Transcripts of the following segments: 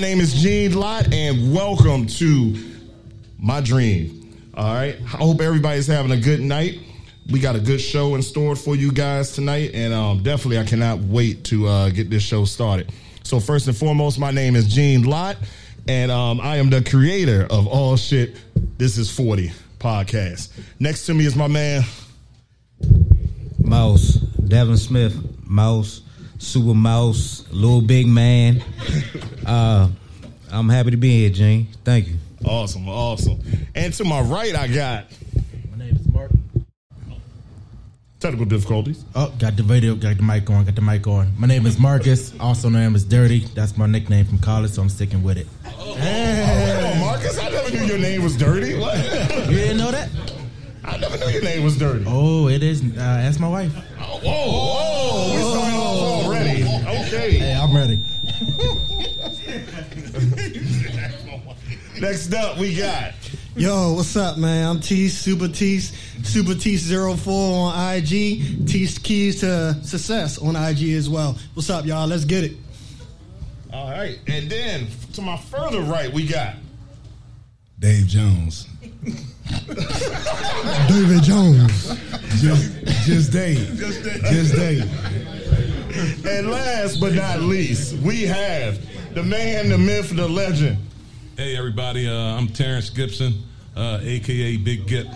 name is Gene Lott, and welcome to my dream. All right. I hope everybody's having a good night. We got a good show in store for you guys tonight, and um, definitely I cannot wait to uh, get this show started. So, first and foremost, my name is Gene Lott, and um, I am the creator of Aww Shit This is 40 podcast. Next to me is my man. Mouse, Devin Smith, Mouse, Super Mouse, Little Big Man. Uh, I'm happy to be here, Gene. Thank you. Awesome, awesome. And to my right, I got My name is Mark. technical difficulties. Oh, got the video, got the mic on, got the mic on. My name is Marcus, also known as Dirty. That's my nickname from college, so I'm sticking with it. Oh, Marcus, I never knew your name was Dirty. What? You didn't know that? I never knew your name was Dirty. Oh, it is. Uh, ask my wife. Oh, whoa, whoa, Hey, I'm ready. Next up, we got Yo, what's up, man? I'm Tease, Super Tease, Super Tease04 on IG, Tease Keys to Success on IG as well. What's up, y'all? Let's get it. all right, and then to my further right, we got Dave Jones. David Jones. Just, just Dave. Just Dave. And last but not least, we have the man, the myth, the legend. Hey everybody, uh, I'm Terrence Gibson, uh, aka Big Gip.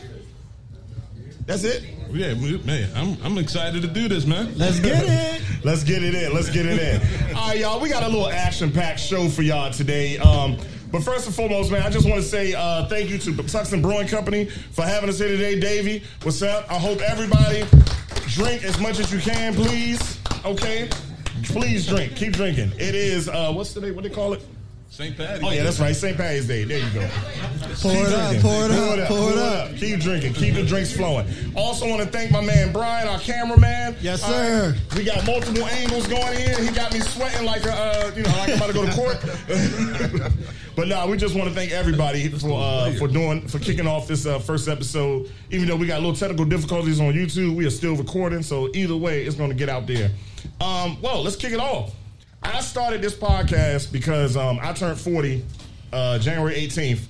That's it. Yeah, man, I'm I'm excited to do this, man. Let's get it. Let's get it in. Let's get it in. All right, y'all. We got a little action-packed show for y'all today. Um, but first and foremost, man, I just want to say uh, thank you to Patuxent Brewing Company for having us here today. Davey, what's up? I hope everybody drink as much as you can, please. Okay, please drink. Keep drinking. It is uh, what's the name? What do they call it? St. Patty. Oh yeah, that's right. St. Patty's Day. There you go. Pour Keep it up, pour it up, pour it up. Keep drinking. Keep the drinks flowing. Also, want to thank my man Brian, our cameraman. Yes, sir. right. We got multiple angles going here. He got me sweating like a, uh, you know, like I'm about to go to court. but no, we just want to thank everybody for uh, for doing for kicking off this uh, first episode. Even though we got little technical difficulties on YouTube, we are still recording. So either way, it's going to get out there. Um, well, let's kick it off. I started this podcast because um, I turned 40 uh, January 18th,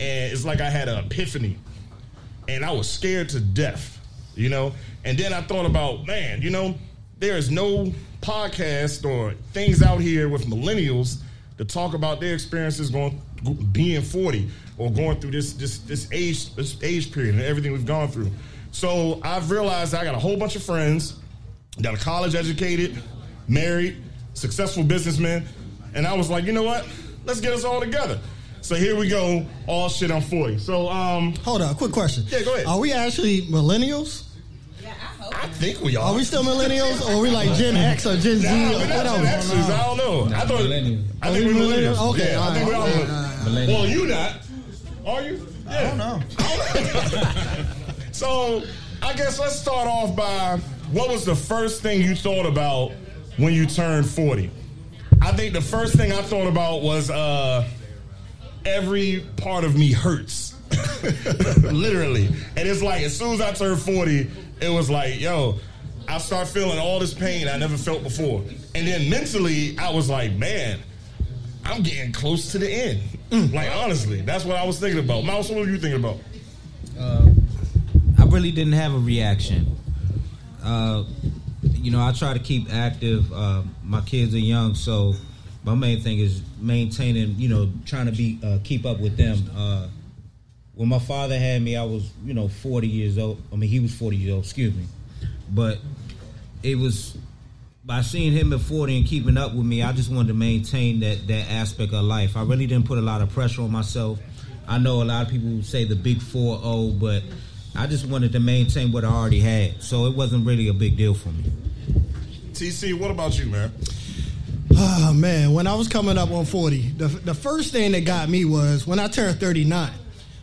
and it's like I had an epiphany, and I was scared to death, you know. And then I thought about, man, you know, there is no podcast or things out here with millennials to talk about their experiences going being 40 or going through this this this age this age period and everything we've gone through. So I've realized I got a whole bunch of friends that are college educated, married, successful businessmen, and I was like, you know what? Let's get us all together. So here we go, all shit on 40. So um Hold on, quick question. Yeah, go ahead. Are we actually millennials? I think we are. Are we still millennials, or are we like Gen X or Gen Z Nah, or we're not Gen whatever? I don't know. I thought millennials. I think we we're millennials? millennials. Okay, yeah, I all think we're all right, millennials. Well, you not. Are you? Yeah. I don't know. So I guess let's start off by what was the first thing you thought about when you turn 40? I think the first thing I thought about was uh, every part of me hurts. Literally. And it's like as soon as I turned 40, it was like, yo, I start feeling all this pain I never felt before. And then mentally, I was like, man, I'm getting close to the end. Like honestly, that's what I was thinking about. Mouse, what were you thinking about? I really didn't have a reaction. Uh, you know, I try to keep active. Uh, my kids are young, so my main thing is maintaining. You know, trying to be uh, keep up with them. Uh, when my father had me, I was you know forty years old. I mean, he was forty years old. Excuse me, but it was by seeing him at 40 and keeping up with me, I just wanted to maintain that that aspect of life. I really didn't put a lot of pressure on myself. I know a lot of people say the big 4-0, but I just wanted to maintain what I already had. So it wasn't really a big deal for me. TC, what about you, man? Oh man, when I was coming up on 40, the, the first thing that got me was when I turned 39.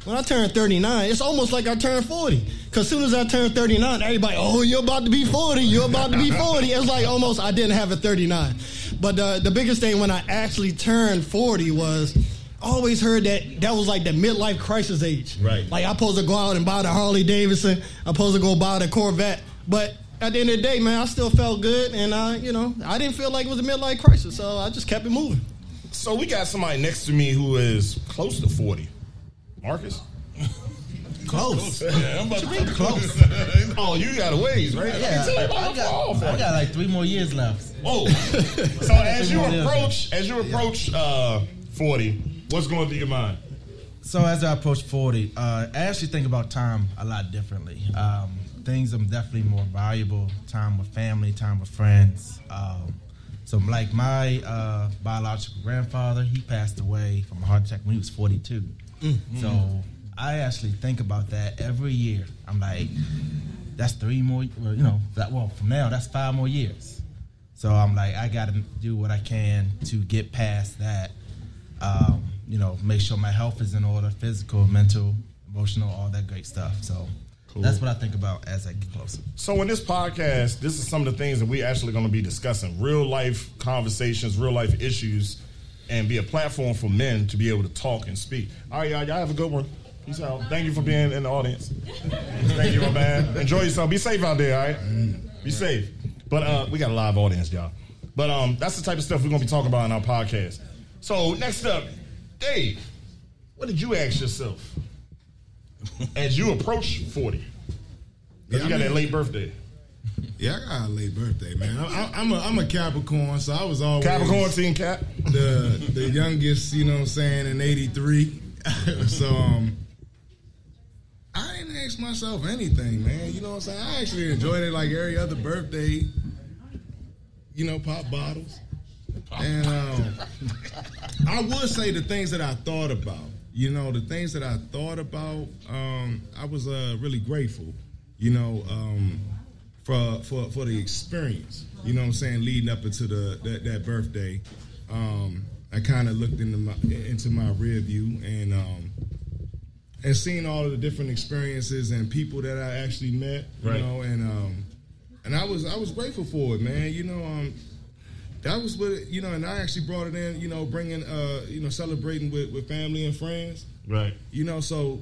When I turned 39, it's almost like I turned 40. Cause as soon as I turned 39, everybody, oh, you're about to be 40, you're about to be 40. It's like almost I didn't have a 39. But uh, the biggest thing when I actually turned 40 was I always heard that that was like the midlife crisis age. Right. Like I'm supposed to go out and buy the Harley Davidson. I'm supposed to go buy the Corvette. But at the end of the day, man, I still felt good, and I, you know, I didn't feel like it was a midlife crisis, so I just kept it moving. So we got somebody next to me who is close to 40. Marcus? Close. Yeah, I'm about to Close. Oh, you got a ways, right? Yeah, I, I how far off got, I got like three more years left. Whoa. so as you approach, as you approach uh, 40, what's going through your mind? So as I approach 40, uh, I actually think about time a lot differently. Um, things are definitely more valuable. Time with family, time with friends. Um, so like my uh, biological grandfather, he passed away from a heart attack when he was 42. So I actually think about that every year. I'm like, that's three more, well, you know, that well from now that's five more years. So I'm like, I got to do what I can to get past that. Um, you know, make sure my health is in order, physical, mental, emotional, all that great stuff. So that's what I think about as I get closer. So in this podcast, this is some of the things that we actually going to be discussing: real life conversations, real life issues, and be a platform for men to be able to talk and speak. All right, y'all, y'all have a good one. Peace out. Thank you for being in the audience. Thank you, my man. Enjoy yourself. Be safe out there. All right. Be safe. But uh, we got a live audience, y'all. But um, that's the type of stuff we're going to be talking about in our podcast. So next up, Dave, what did you ask yourself as you approach forty? 'Cause Yeah, you got I mean- that late birthday. Yeah, I got a late birthday, man. I, I, I'm a I'm a Capricorn, so I was always Capricorn team cap. the the youngest, you know what I'm saying, in '83. so um, I didn't ask myself anything, man. You know what I'm saying? I actually enjoyed it like every other birthday. You know, pop bottles. And um, I would say the things that I thought about. You know, the things that I thought about. Um, I was uh, really grateful. You know, um, for for for the experience. You know what I'm saying, leading up into the that, that birthday. Um, I kind of looked into my into my rear view and um, and seen all of the different experiences and people that I actually met. You Right. know, and um, and I was I was grateful for it, man. You know, um, that was what it, you know, and I actually brought it in. You know, bringing uh, you know, celebrating with with family and friends. Right. You know, so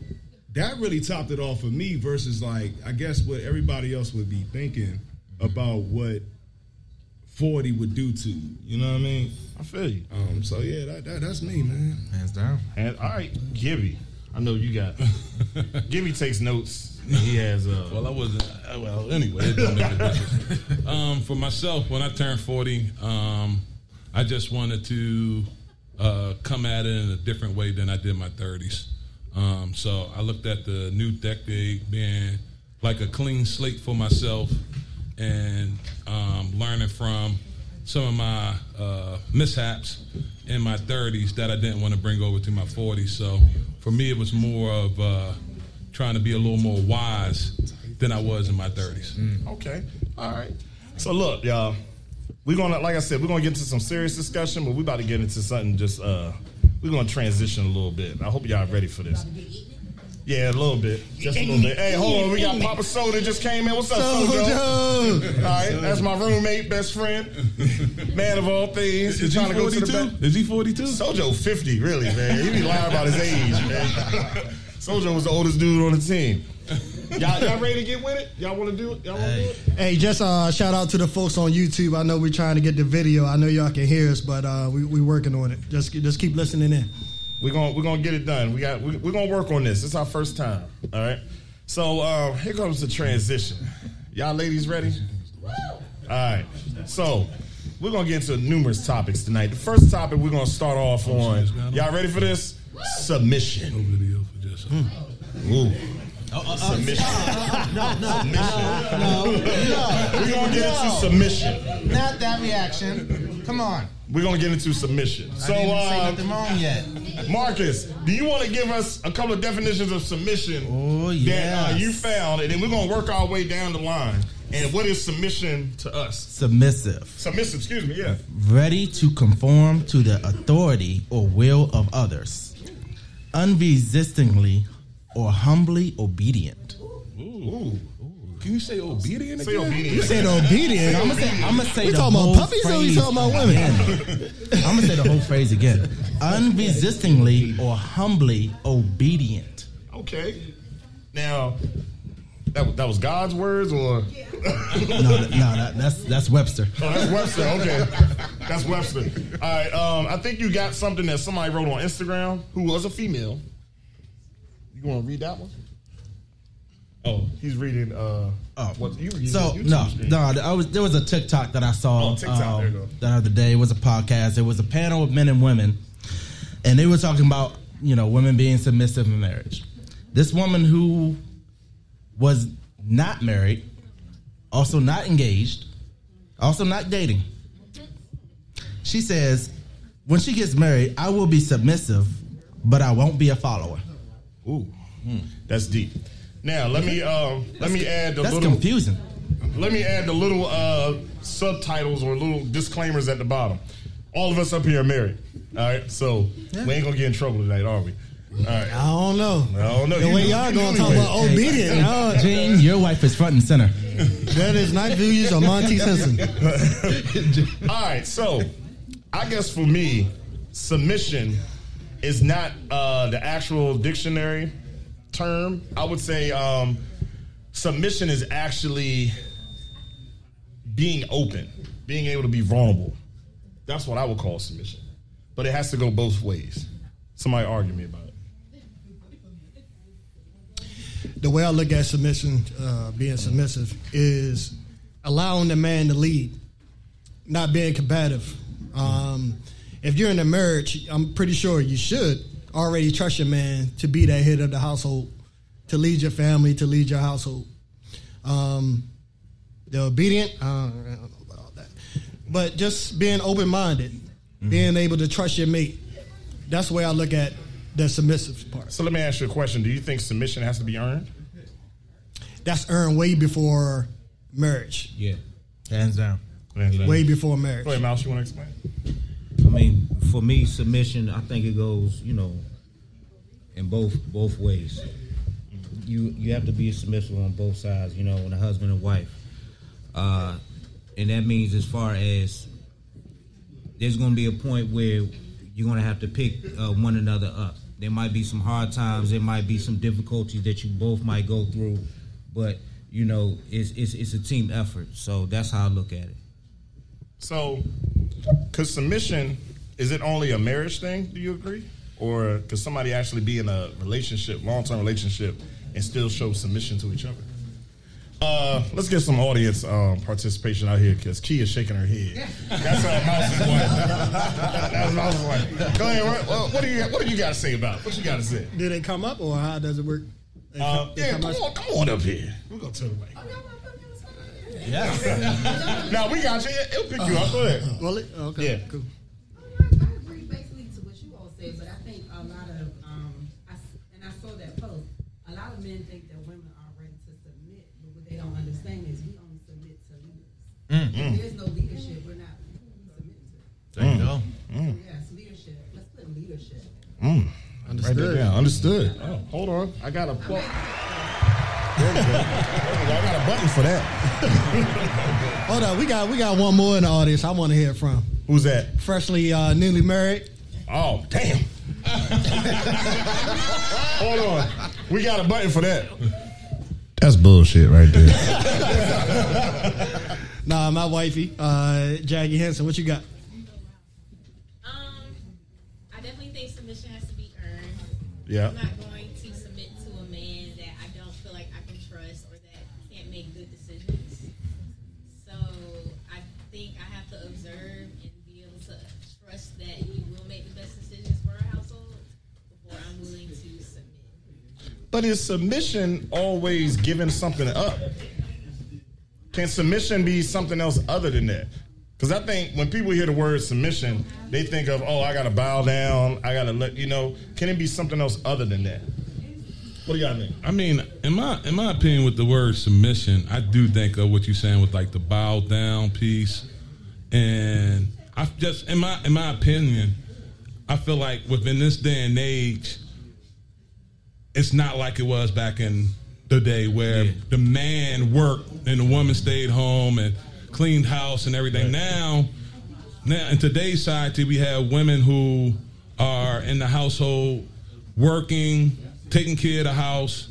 that really topped it off for me versus like I guess what everybody else would be thinking about what forty would do to you. You know what I mean? I feel you. Um, so yeah, that, that that's me, man. Hands down. And all right, Gibby. I know you got. Gibby takes notes. He has. Uh, Well, I wasn't. uh, Well, anyway, it don't make a difference. Um, for myself, when I turned forty, um, I just wanted to uh, come at it in a different way than I did my thirties. Um, so I looked at the new decade being like a clean slate for myself, and um, learning from some of my uh, mishaps in my 30s that I didn't want to bring over to my 40s. So for me, it was more of uh, trying to be a little more wise than I was in my 30s. okay. All right. So look, y'all. We're gonna, like I said, we're gonna get into some serious discussion, but we're about to get into something. Just uh, we're gonna transition a little bit. I hope y'all ready for this. Yeah, a little bit, just a little bit. Hey, hold on, we got Papa Soda just came in. What's up, Sojo? Sojo. All right, that's my roommate, best friend, man of all things. He's trying to go to the back. Is he 42? Sojo 50, really, man. He be lying about his age, man. Sojo was the oldest dude on the team. Y'all, y'all ready to get with it? Y'all want to do it? Y'all want to do it? Hey, just uh, shout out to the folks on YouTube. I know we're trying to get the video. I know y'all can hear us, but uh, we we working on it. Just just keep listening in. We're gonna we're gonna get it done. We got we, we're gonna work on this. It's our first time. All right. So uh, here comes the transition. Y'all ladies ready? All right. So we're gonna get into numerous topics tonight. The first topic we're gonna start off on. Y'all ready for this? Submission. Video for just. Ooh. Submission. We're gonna get into submission. Not that reaction. Come on. We're gonna get into submission. So, I didn't say uh, nothing wrong yet. Marcus, do you want to give us a couple of definitions of submission Oh, that uh, you found, and then we're gonna work our way down the line. And what is submission to us? Submissive. Submissive, excuse me, yeah. ready to conform to the authority or will of others, unresistingly or humbly obedient. Ooh, Can you say obedient say again? obedient. Saying obedient. I'm gonna say, I'm gonna say We the talking about whole puppies or we phrase talking about women? again. I'm gonna say the whole phrase again. Unresistingly or humbly obedient. Okay. Now, That, was- that was God's words, or no, no, that, that's that's Webster. oh, that's Webster. Okay, that's Webster. All right. Um, I think you got something that somebody wrote on Instagram who was a female. You want to read that one? Oh, he's reading. Uh, Oh, what you reading? so YouTube no, stream. no. I was there was a TikTok that I saw Oh, TikTok, um, there the other day. It was a podcast. It was a panel of men and women, and they were talking about you know women being submissive in marriage. This woman who was not married, also not engaged, also not dating. She says, when she gets married, I will be submissive, but I won't be a follower. Ooh, that's deep. Now let me um, let me add the That's little confusing. let me add the little uh, subtitles or little disclaimers at the bottom. All of us up here are married. All right, so we ain't gonna get in trouble tonight, are we? All right. I don't know. I don't know. The You way y'all gonna talk anyway. about obedient, uh, Gene, your wife is front and center. that is not views of Monty Simpson. All right, so I guess for me, submission is not uh, the actual dictionary term. I would say um, submission is actually being open, being able to be vulnerable. That's what I would call submission. But it has to go both ways. Somebody argue me about it. The way I look at submission, uh, being submissive, is allowing the man to lead, not being combative. Um, if you're in a marriage, I'm pretty sure you should already trust your man to be that head of the household, to lead your family, to lead your household. Um, the obedient, uh, but just being open minded, being able to trust your mate. That's the way I look at the submissive part. So let me ask you a question. Do you think submission has to be earned? That's earned way before marriage. Yeah. Hands down. Way before marriage. Go ahead, Mouse. You want to explain? I mean, for me, submission. I think it goes, you know, in both both ways. You you have to be submissive on both sides. You know, when a husband and wife, uh, and that means as far as there's going to be a point where you're going to have to pick uh, one another up. There might be some hard times. There might be some difficulties that you both might go through, but you know, it's it's, it's a team effort. So that's how I look at it. So, because submission is it only a marriage thing? Do you agree, or could somebody actually be in a relationship, long term relationship, and still show submission to each other? Uh, let's get some audience um, participation out here because Key is shaking her head. That's uh, Mouse's wife. That's Mouse's wife. Go ahead. What, what, what do you What do you got to say about? it? What you got to say? Did it come up or how does it work? They Uh, come- they yeah, come come on, come on up here. We're gonna turn away. Yeah. Now we got you. It'll pick you up. Go ahead. Will it? Okay, Yeah. cool. I agree basically to what you all said, but I think a lot of, um, I s and I saw that post. A lot of men think that women are ready to submit, but what they don't understand is we only submit to Mm. leaders. If mm. there's no leadership, we're not submitting to. There you mm. go. Yes, leadership. Let's put leadership. Write that Understood. down. Understood. Oh, hold on. I got a plug. There we go. There we go. I got a button for that. Hold on, we got we got one more in the audience. I want to hear from Who's that? freshly uh, newly married. Oh, damn. Hold on. We got a button for that. That's bullshit right there. Nah, my wifey, uh, Jackie Henson. What you got? Um, I definitely think submission has to be earned. Yeah. I'm not going to submit to a man that I don't feel like I can trust or that can't make good decisions. So I think I have to observe and be able to trust that he will make the best decisions for our household before I'm willing to submit. But is submission always giving something up? Can submission be something else other than that? Because I think when people hear the word submission, they think of, oh, I got to bow down. I got to let, you know, can it be something else other than that? What do y'all think? I mean, in my in my opinion, with the word submission, I do think of what you're saying with like the bow down piece, and I just in my in my opinion, I feel like within this day and age, it's not like it was back in the day where the man worked and the woman stayed home and cleaned house and everything. Now, now in today's society, we have women who are in the household working, taking care of the house,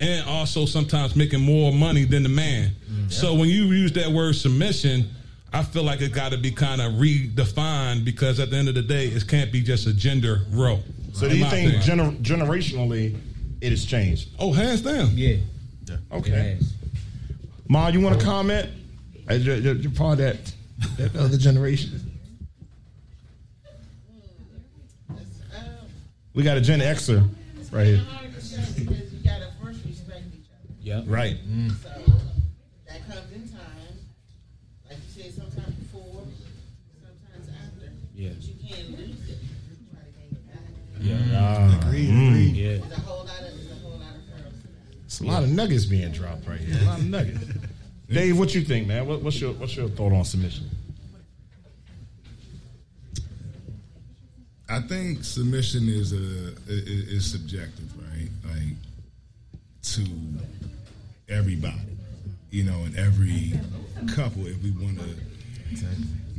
and also sometimes making more money than the man. Mm-hmm. So when you use that word submission, I feel like it got to be kind of redefined because at the end of the day, it can't be just a gender role. So do you think gener- generationally it has changed? oh, hands down. Yeah. yeah. Okay. Yes. Ma, you want to comment? Uh, you're, you're- you're part of that, that other generation. We got a Gen Xer right here. Because you gotta first respect each other. Right. So that comes in time. Like you said, sometimes before, sometimes after. Yeah. But you can't lose it. You try to gain it back. Yeah. Agreed, agreed. Mm. Yeah. It's a lot of nuggets being dropped right here. A lot of nuggets. Dave, what you think, man? What, what's your what's your thought on submission? I think submission is a is, is subjective, right? Like to everybody, you know, in every couple. If we want to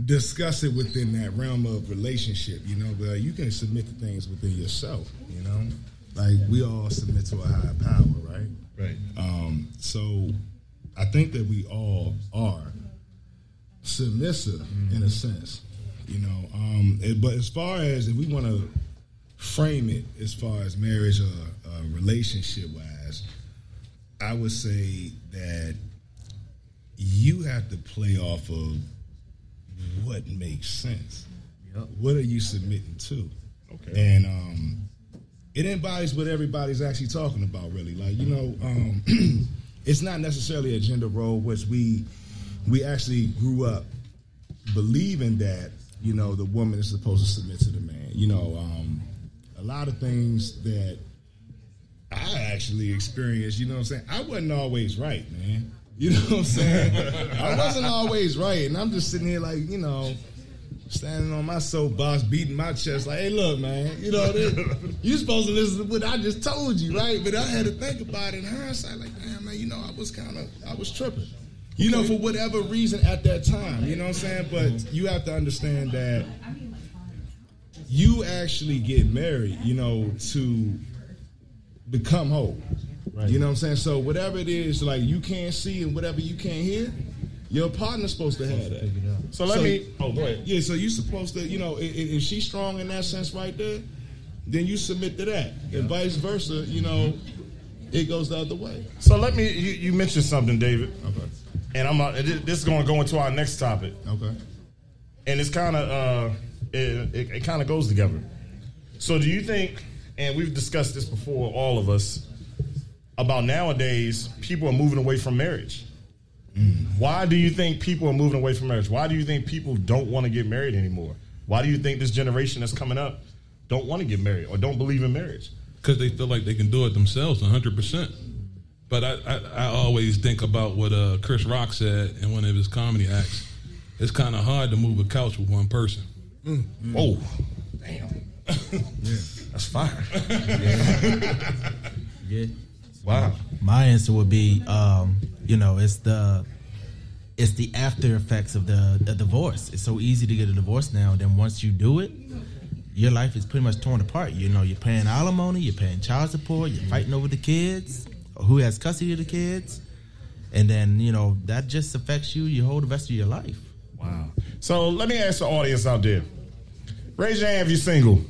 discuss it within that realm of relationship, you know, but you can submit to things within yourself, you know. Like we all submit to a higher power, right? Right. Um, so I think that we all are submissive in a sense, you know. Um, it- but as far as if we want to frame it as far as marriage or uh, relationship wise, I would say that you have to play off of what makes sense. What are you submitting to? Okay. And um, it embodies what everybody's actually talking about, really. Like, you know, um, it's not necessarily a gender role, which we we actually grew up believing that, you know, the woman is supposed to submit to the man. You know, um, a lot of things that I actually experienced, you know what I'm saying? I wasn't always right, man. You know what I'm saying? I wasn't always right. And I'm just sitting here like, you know, standing on my soapbox, beating my chest, like, hey, look, man, you know, this, you supposed to listen to what I just told you, right? But I had to think about it in hindsight, like, damn, man, you know, I was kind of, I was tripping. You know, for whatever reason at that time, you know what I'm saying? But you have to understand that you actually get married, you know, to become whole. You know what I'm saying? So whatever it is, like you can't see and whatever you can't hear, your partner's supposed to have that. So let me. Oh, go ahead. Yeah, so you're supposed to, you know, i- i- if she's strong in that sense right there, then you submit to that. And vice versa, you know, it goes the other way. So let me. You, you mentioned something, David, Okay. and I'm. Uh, this this is going to go into our next topic, Okay. and it's kind of. Uh, it it, it kind of goes together. So do you think? And we've discussed this before, all of us, about nowadays people are moving away from marriage. Why do you think people are moving away from marriage? Why do you think people don't want to get married anymore? Why do you think this generation that's coming up don't want to get married or don't believe in marriage? because they feel like they can do it themselves 100%. But I, I, I always think about what uh, Chris Rock said in one of his comedy acts. It's kind of hard to move a couch with one person. Oh, damn. yeah. That's fire. Yeah. Wow. My answer would be, um, you know, it's the it's the after effects of the, the divorce. It's so easy to get a divorce now. Then once you do it, your life is pretty much torn apart. You know, you're paying alimony, you're paying child support, you're fighting over the kids, who has custody of the kids, and then you know that just affects you your whole the rest of your life. Wow. So let me ask the audience out there. Raise your hand if you're single.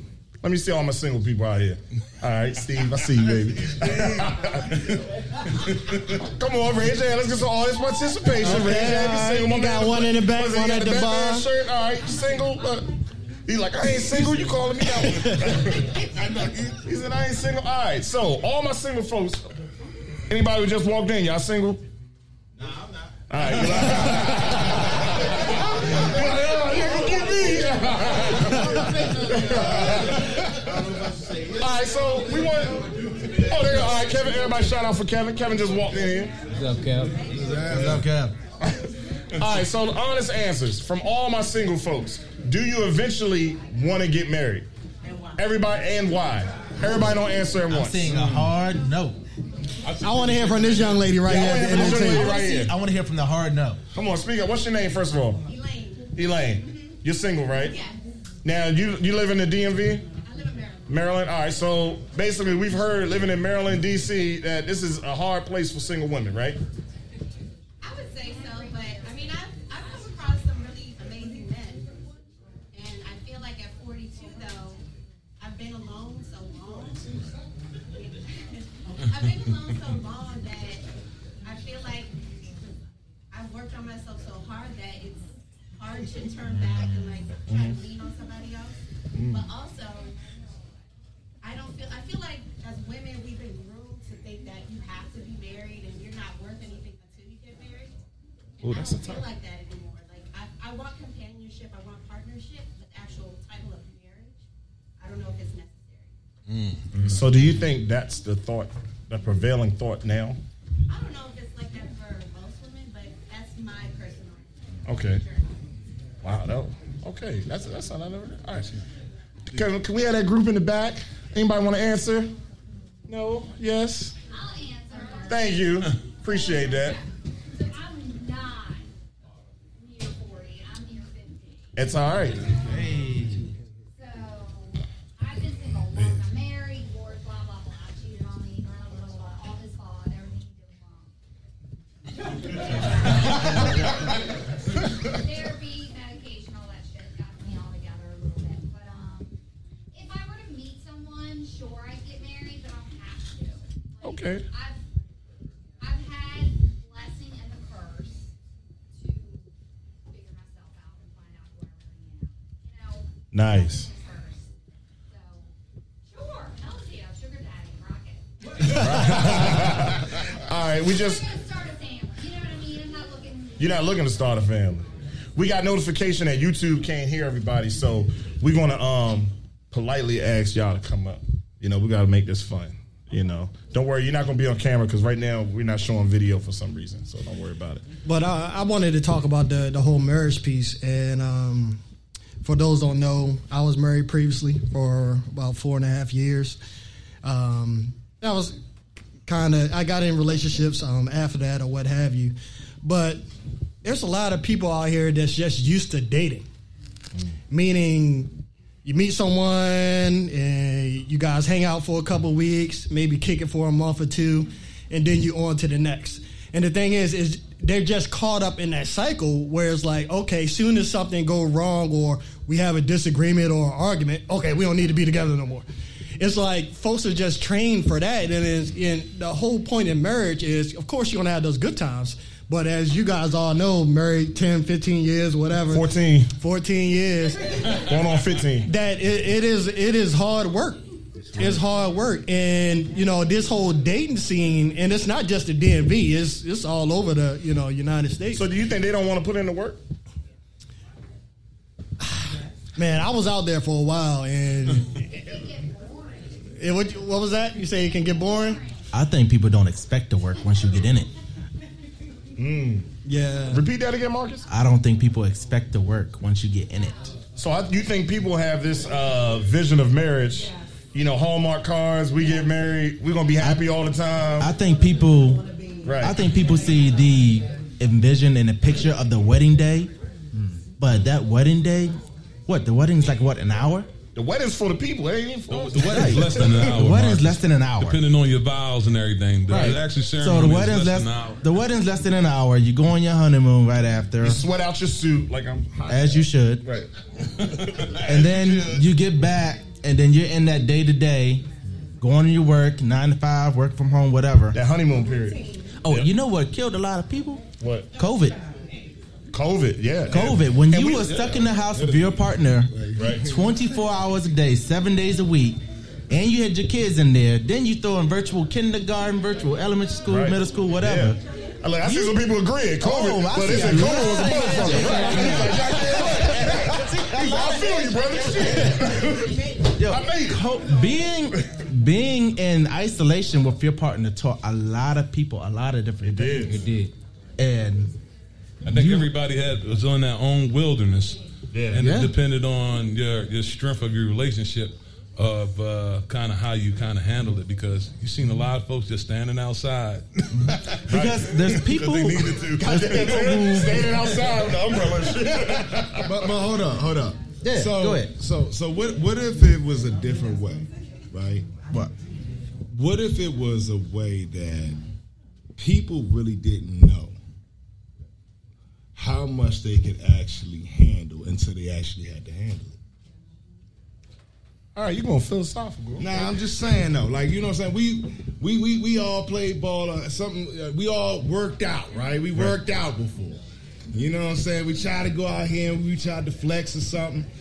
Let me see all my single people out here. All right, Steve, I see you, baby. Come on, raise your hand. Let's get some audience participation. raise your hand if you're all right. single. My You got one in the back, what is it, one at the bar. Shirt. All right, single. Uh, he's like, I ain't single. You calling me out? I know. He, he said, I ain't single. All right, so all my single folks. Anybody who just walked in, y'all single? No, I'm not. All right. All right, so we want. Oh, there you go. All right, Kevin. Everybody, shout out for Kevin. Kevin just walked in here. What's up, Kev? What's up, Kev? All right, so the honest answers from all my single folks. Do you eventually want to get married? Everybody, and why? Everybody don't answer at I'm once. saying a hard no. I want to hear from this young lady right Yeah, I here wanna at hear from this young lady right here. I want to hear from the hard no. Come on, speak up. What's your name, first of all? Elaine. Elaine. Mm-hmm. You're single, right? Yes. Now, you you live in the DMV? I live in Maryland. Maryland. All right. So basically, we've heard living in Maryland, D.C., that this is a hard place for single women, right? I would say so, but I mean, I've, I've come across some really amazing men. And I feel like at 42, though, I've been alone so long. I've been alone so long that I feel like I've worked on myself so hard that it's hard to turn back and like try to lean on somebody else. Mm. But also, I don't feel, I feel like as women, we've been groomed to think that you have to be married and you're not worth anything until you get married. And that's I a don't feel tough- like that anymore. Like I, I want companionship, I want partnership, the actual title of marriage, I don't know if it's necessary. Mm. So do you think that's the thought, the prevailing thought now? I don't know if it's like that for most women, but that's my personal. Okay. Wow. That, okay. That's that's something I never. All right. Can, can we have that group in the back? Anybody want to answer? No. Yes. I'll answer. Thank you. Appreciate that. So I'm not near 40. I'm near 50. It's all right. You're not looking to start a family. We got notification that YouTube can't hear everybody, so we're gonna um politely ask y'all to come up. You know, we gotta make this fun. You know, don't worry, you're not gonna be on camera because right now we're not showing video for some reason, so don't worry about it. But uh, I wanted to talk about the the whole marriage piece, and um, for those don't know, I was married previously for about four and a half years. Um, that was kind of I got in relationships um, after that or what have you, but there's a lot of people out here that's just used to dating, meaning you meet someone and you guys hang out for a couple weeks, maybe kick it for a month or two, and then you on to the next. And the thing is, is they're just caught up in that cycle where it's like, okay, soon as something go wrong or we have a disagreement or argument, okay, we don't need to be together no more. It's like folks are just trained for that, and, and the whole point in marriage is, of course, you're gonna have those good times. But as you guys all know, married 10, 15 years, whatever. 14. 14 years. Going on 15. That it, it is it is hard work. It's hard work, and you know this whole dating scene, and it's not just the DMV. It's it's all over the you know United States. So do you think they don't want to put in the work? Man, I was out there for a while, and it, what, what was that? You say it can get boring? I think people don't expect to work once you get in it. Yeah. Repeat that again, Marcus. I don't think people expect to work once you get in it. So I, you think people have this uh, vision of marriage? You know, Hallmark cards. We get married. We're gonna be happy all the time. I think people, Right. I think people see the envision and the picture of the wedding day, but that wedding day, what the wedding's like? What an hour? The wedding's for the people. It ain't for us. The wedding's less than an hour. The wedding's less than an hour. Depending on your vows and everything. The Right. actual So ceremony the is wedding's less less. than an hour. The wedding's less than an hour. You go on your honeymoon right after, You sweat out your suit like I'm hot. as you should, Right. and then you get back, and then you're in that day to day, going to your work, nine to five, work from home, whatever. That honeymoon period. Oh, Yeah. you know what killed a lot of people? What? COVID. COVID. Yeah. COVID. When And you we- were stuck in the house with your partner, Right. 24 hours a day, seven days a week, and you had your kids in there, then you throw in virtual kindergarten, virtual elementary school, Right. middle school, whatever. Yeah. I, like, I see You- some people agreeing. COVID, Oh, I but see they said a COVID was a lot. motherfucker. Right. He's like, I feel you, brother. Shit. Yo, I made it. co- being being in isolation with your partner taught a lot of people a lot of different It did. things. It did. And I think everybody had was on their own wilderness, Yeah. and Yeah. it depended on your your strength of your relationship of uh, kind of how you kind of handle it because you've seen a lot of folks just standing outside. because there's people Because they needed to. Goddamn, standing outside with the umbrella and shit. But, but hold up, hold up. Yeah, so, go ahead. So so what what if it was a different way? right? What? What if it was a way that people really didn't know how much they could actually handle until they actually had to handle it? All right, you going philosophical? Nah, I'm just saying though, like you know what I'm saying. We we we, we all played ball. or something uh, we all worked out, right? We worked out before. You know what I'm saying? We tried to go out here and we tried to flex or something.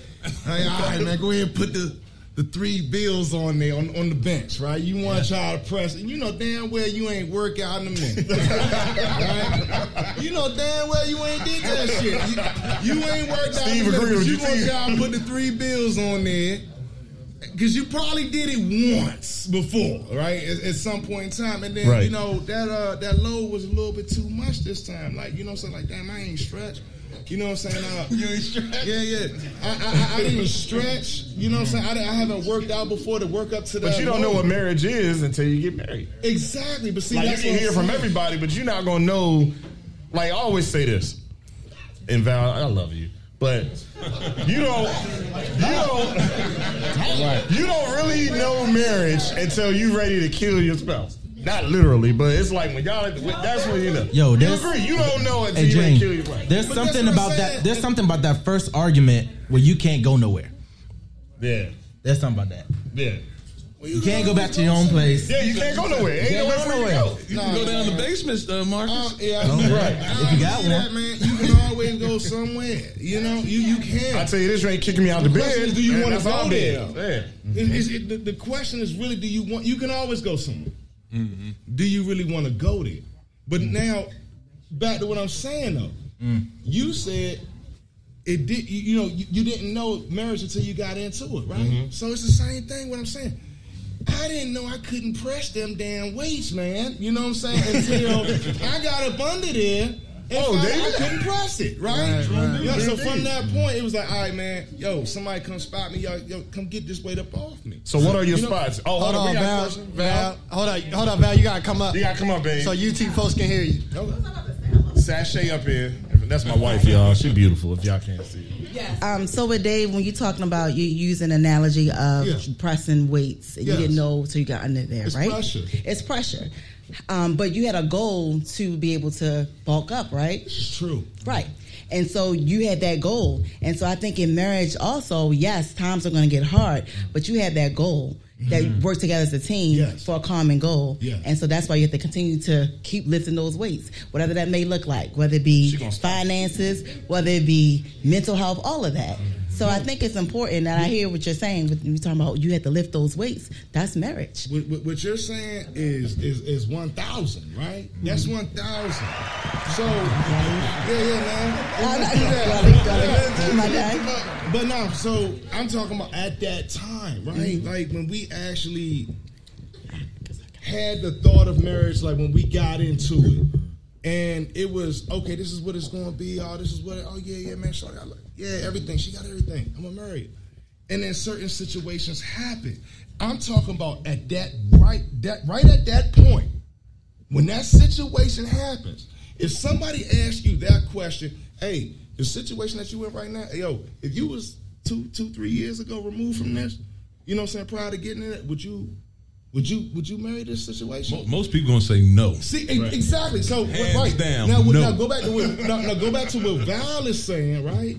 Hey, all right, man, go ahead and put the the three bills on there on, on the bench, right? You want to try to press, and you know damn well you ain't work out in a minute. right? You know damn well you ain't did that shit. You, you ain't worked out Steve in a minute, you you, gonna try to put the three bills on there. Because you probably did it once before, right? At, at some point in time, and then Right. you know that uh, that load was a little bit too much this time. Like you know, saying like, damn, I ain't stretched. You know what I'm saying? Uh, you ain't stretched. Yeah, yeah. I, I, I didn't stretch. You know what I'm saying? I, I haven't worked out before to work up to that. But you don't know what marriage is until you get married. exactly. But see, like you can what hear I'm from saying. everybody, but you're not gonna know. Like I always say this, and Val, I love you, but you don't, you don't, you don't really know marriage until you're ready to kill your spouse. Not literally, but it's like when y'all. That's when you know. Yo, you agree. You don't know until Hey you ready kill your wife. there's But something that's what I'm about that. There's something about that first argument where you can't go nowhere. Yeah, There's something about that. yeah, You can't go back to your own place. yeah. You can't go nowhere. Ain't can't nowhere go for you to go. You can go down the basement, uh, Marcus. Uh, yeah, Oh, right. right. If you got that, one. man, you can always go somewhere. You know, you you can. I tell you this, ain't kicking me out the The bed. is, do you wanna that's go our there? bed. Yeah. It- it- the, the question is really, do you want? You can always go somewhere. Mm-hmm. Do you really want to go there? But now, back to what I'm saying though. Mm. You said it did. You, you know, you, you didn't know marriage until you got into it, right? Mm-hmm. So it's the same thing. What I'm saying. I didn't know I couldn't press them damn weights, man. You know what I'm saying? Until I got up under there. And Oh, found out David? I couldn't press it, right? Yeah, so from that point, it was like, all right, man, yo, somebody come spot me, yo, yo, come get this weight up off me. So what are your You know- spots? Oh, Hold hold, on, on, we got a Val. Val. Hold on, hold on, Val. You gotta come up. You gotta come up, babe. So UT folks can hear you. Sashay up here. That's my wife, y'all. She beautiful. If y'all can't see. Yes. Um, so with Dave, when you're talking about you use an analogy of Yeah. pressing weights, and Yes. you didn't know till you got under there, It's right? pressure. It's pressure. Um, but you had a goal to be able to bulk up, right? It's true. Right. And so you had that goal. And so I think in marriage also, yes, times are going to get hard, but you had that goal that you work together as a team Yes. for a common goal. Yes. And so that's why you have to continue to keep lifting those weights, whatever that may look like, whether it be She gonna stop. finances, whether it be mental health, all of that. So I think it's important, that I hear what you're saying when you're talking about you had to lift those weights. That's marriage. What, what, what you're saying is is is one thousand, right? That's mm-hmm. one thousand. So yeah, yeah, man. But, but no, so I'm talking about at that time, right? Mm-hmm. Like when we actually had the thought of marriage, like when we got into it, and it was okay. This is what it's going to be. Oh, this is what. Oh yeah, yeah, man. Shorty, I like, yeah, everything. She got everything. I'm gonna marry her. And then certain situations happen. I'm talking about at that right that right at that point when that situation happens. If somebody asks you that question, hey, the situation that you in right now, yo, if you was two, two, three years ago removed from this, you know what I'm saying, prior to getting in it, would you, would you, would you marry this situation? Most people gonna say no. See e- exactly. So Hands right down, now, no. now go back to what now, now go back to what Val is saying, right?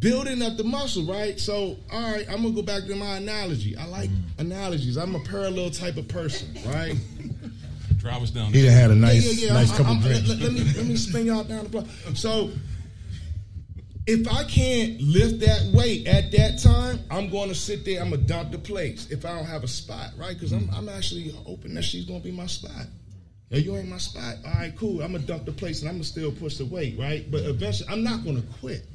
Building up the muscle, right? So, all right, I'm gonna go back to my analogy. I like mm-hmm. analogies. I'm a parallel type of person, right? Drive us down. He done had a nice, Yeah, yeah, yeah. nice I'm- couple I'm- drinks. Let, let me let me spin y'all down the block. So, if I can't lift that weight at that time, I'm going to sit there. I'm gonna dump the place if I don't have a spot, right? Because I'm I'm actually hoping that she's gonna be my spot. Now you ain't my spot. All right, cool. I'm gonna dump the place and I'm gonna still push the weight, right? But eventually, I'm not gonna quit.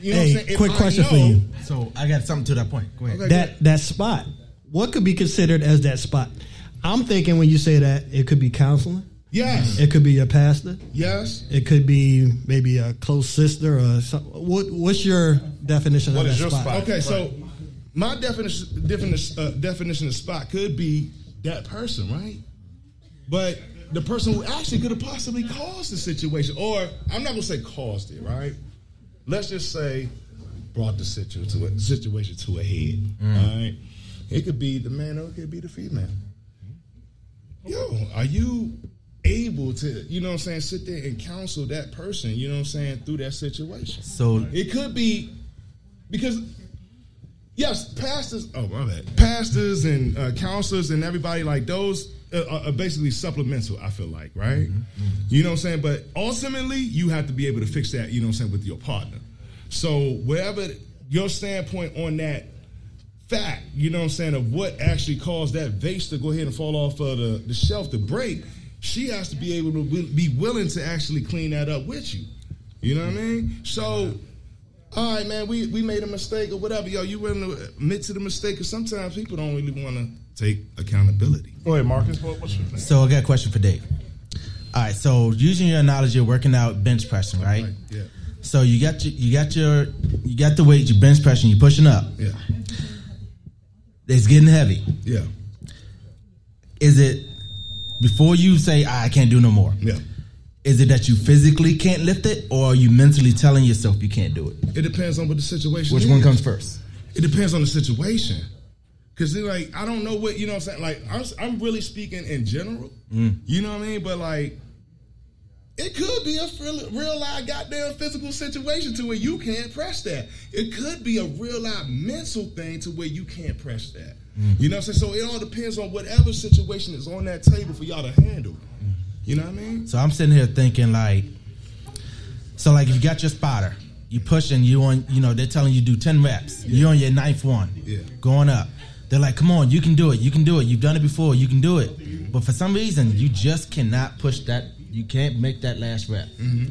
You know what I'm Hey, saying? Quick I question for you. So I got something to that point. Go ahead. Okay, That that spot. What could be considered as that spot? I'm thinking when you say that, it could be counseling. Yes. It could be a pastor. Yes. It could be maybe a close sister or something. What, what's your definition What of is that your spot? spot? Okay, so my definition definition uh, definition of spot could be that person, right? But the person who actually could have possibly caused the situation, or I'm not gonna say caused it, right? Let's just say brought the situation to a, situation to a head, all right? It could be the man or it could be the female. Yo, are you able to, you know what I'm saying, sit there and counsel that person, you know what I'm saying, through that situation? So It could be because yes, pastors. Oh my bad. Pastors and uh, counselors and everybody like those uh, basically supplemental. I feel like right. You know what I'm saying. But ultimately, you have to be able to fix that. You know what I'm saying with your partner. So wherever your standpoint on that fact, you know what I'm saying, of what actually caused that vase to go ahead and fall off of the, the shelf to break, she has to be able to be willing to actually clean that up with you. You know what I mean? So, all right, man, we, we made a mistake or whatever. Yo, you willing to admit to the mistake? Because sometimes people don't really want to take accountability. Go ahead, Marcus. What, what's your thing? So I got a question for Dave. All right, so using your analogy, you're working out bench pressing, right? Yeah. So you got your, you got your, you got the weight, you bench pressing, you pushing up. Yeah. It's getting heavy. Yeah. Is it before you say "Ah, I can't do no more? Yeah. Is it that you physically can't lift it, or are you mentally telling yourself you can't do it? It depends on what the situation Which is. one comes first? It depends on the situation. Cause like I don't know what you know what I'm saying. Like I'm, I'm really speaking in general. Mm. You know what I mean? But like it could be a real, real live goddamn physical situation to where you can't press that. It could be a real live mental thing to where you can't press that. Mm. You know what I'm saying? So it all depends on whatever situation is on that table for y'all to handle. You know what I mean? So I'm sitting here thinking like, so like if you got your spotter, you pushing, you on, you know, they're telling you do ten reps. You're on your ninth one, Yeah. going up. They're like, come on, you can do it, you can do it. You've done it before, you can do it. But for some reason, you just cannot push that. You can't make that last rep. Mm-hmm.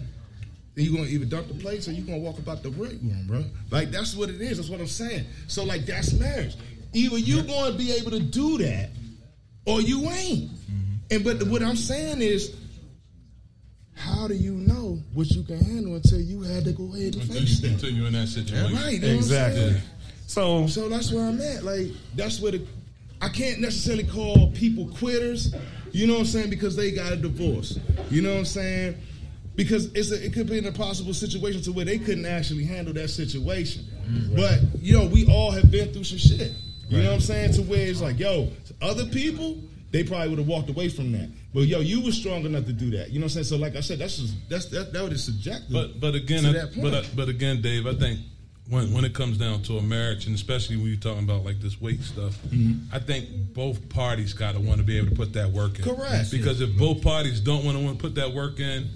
Then you gonna either dump the plates or you're gonna walk about the break room, bro. Like that's what it is. That's what I'm saying. So like that's marriage. Either you're gonna be able to do that, or you ain't. And but what I'm saying is, how do you know what you can handle until you had to go ahead and Until face you, that? until you're in that situation. Right, you know what I'm Exactly. So, so that's where I'm at. Like that's where the I can't necessarily call people quitters. You know what I'm saying? Because they got a divorce. You know what I'm saying? Because it's a, it could be an impossible situation to where they couldn't actually handle that situation. But you know, we all have been through some shit. You know what I'm saying? To where it's like, yo, other people they probably would have walked away from that. But yo, you were strong enough to do that. You know what I'm saying? So like I said, that's just that's that that was subjective. But but again, I, but uh, but again, Dave, I think when when it comes down to a marriage, and especially when you're talking about like this weight stuff, mm-hmm. I think both parties got to want to be able to put that work in. Correct. Because if both parties don't want to want to put that work in,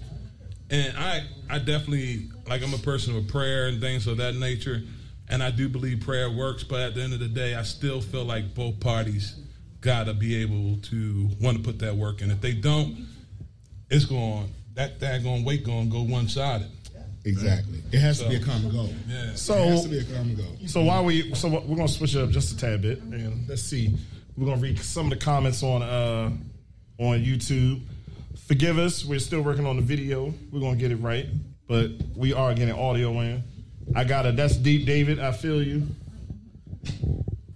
and I I definitely like I'm a person of prayer and things of that nature, and I do believe prayer works. But at the end of the day, I still feel like both parties got to be able to want to put that work in. If they don't, it's going that that going weight going to go one sided. Exactly. It has to be a common goal. Yeah. So- it has to be a common goal. So while we so we're gonna switch it up just a tad bit and let's see. We're gonna read some of the comments on uh on YouTube. Forgive us, we're still working on the video. We're gonna get it right, but we are getting audio in. I got a that's deep, David. I feel you.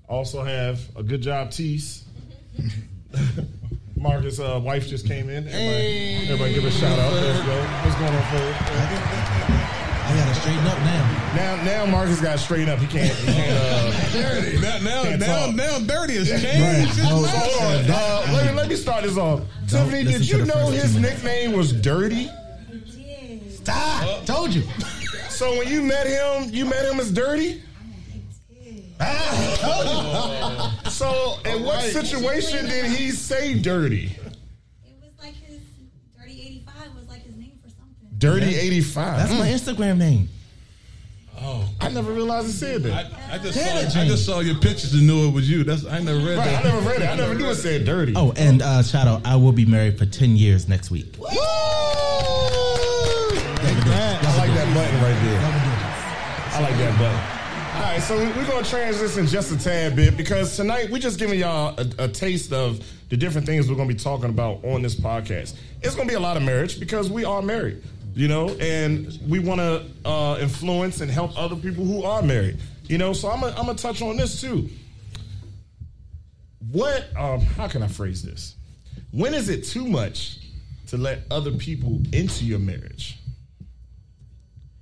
Also have a good job, Tease. Marcus' uh, wife just came in. Everybody, everybody give her a shout out. Let's go. What's going on, Phil? I gotta straighten up now. Now, now Marcus got straightened up. He can't. He can't. Uh, Dirty. Now, now, Can't now, talk. now, dirty has Right. changed. Oh, Hold on. Uh, let, me, let me start this off. Tiffany, listen did to you the know first his two minutes. nickname was Dirty? Stop! Told you. So when you met him, you met him as Dirty? Ah, So in what situation did he say Dirty? It was like his Dirty 85 was like his name for something. Dirty 85. That's my Instagram name. Oh, I never realized he said that. I just Damn it, saw, I just saw your pictures and knew it was you. That's I never read Right, I that. never read it. I never knew it said Dirty. Oh, and uh, shout out, I will be married for 10 years next week. Woo! I like that button right there. I like that button. All right, so we're going to transition just a tad bit because tonight we're just giving y'all a, a taste of the different things we're going to be talking about on this podcast. It's going to be a lot of marriage because we are married, you know, and we want to uh, influence and help other people who are married, you know. So I'm going to touch on this too. What, um, how can I phrase this? When is it too much to let other people into your marriage?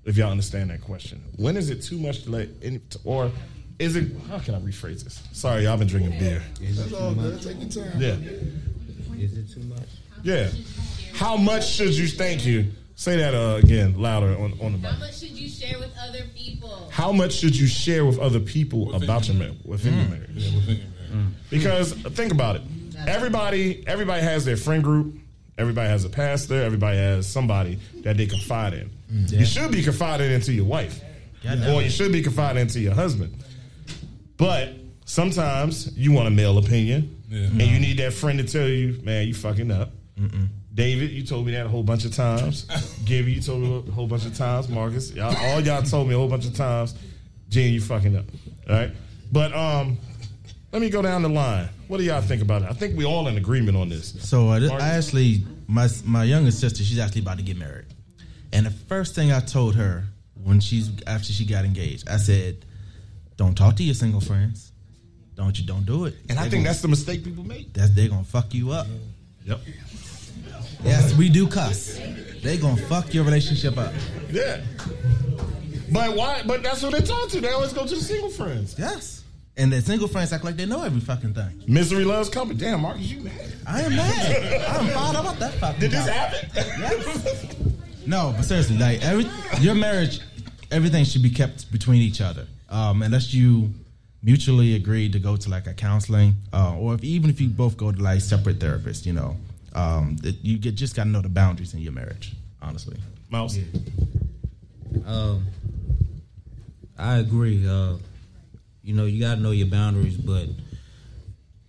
If y'all understand that question, when is it too much to let any, or is it? How can I rephrase this? Sorry, y'all been drinking beer. That's all good. Take your time. Yeah, Is it too much? yeah. How much should you? Thank you. Say that uh, again, louder on on the mic. How much should you share with other people? How much should you share with other people Within about your your marriage within your mm. marriage? Yeah, within your marriage. Mm. Because uh, think about it. Everybody, everybody has their friend group. Everybody has a pastor. Everybody has somebody that they confide in. Mm. You should be confided into your wife, or you should be confided into your husband. But sometimes you want a male opinion, Yeah. and you mm-hmm. need that friend to tell you, "Man, you fucking up." David, you told me that a whole bunch of times. Gibby, you told me a whole bunch of times. Marcus, y'all, all y'all told me a whole bunch of times. Gene, you fucking up. All right, but um, let me go down the line. What do y'all think about it? I think we all in agreement on this. So uh, this, I actually, my my youngest sister, she's actually about to get married, and the first thing I told her when she's after she got engaged, I said, "Don't talk to your single friends. Don't you? Don't do it." And I think gonna- that's the mistake people make. that's they're gonna fuck you up. Yep. Yes, we do cuss. They gonna fuck your relationship up. Yeah. But why? But that's what they talk to. They always go to the single friends. Yes, and the single friends act like they know every fucking thing. Misery loves company. Damn, Marcus, you mad? I am mad. I'm fired up about that fucking. Did this topic. happen? Yes. No, but seriously, like every your marriage, everything should be kept between each other, um, unless you mutually agree to go to like a counseling, uh, or if, even if you both go to like separate therapists, you know, um, that you get, just got to know the boundaries in your marriage. Honestly, Mouse. Um, I agree. Uh, you know, you got to know your boundaries, but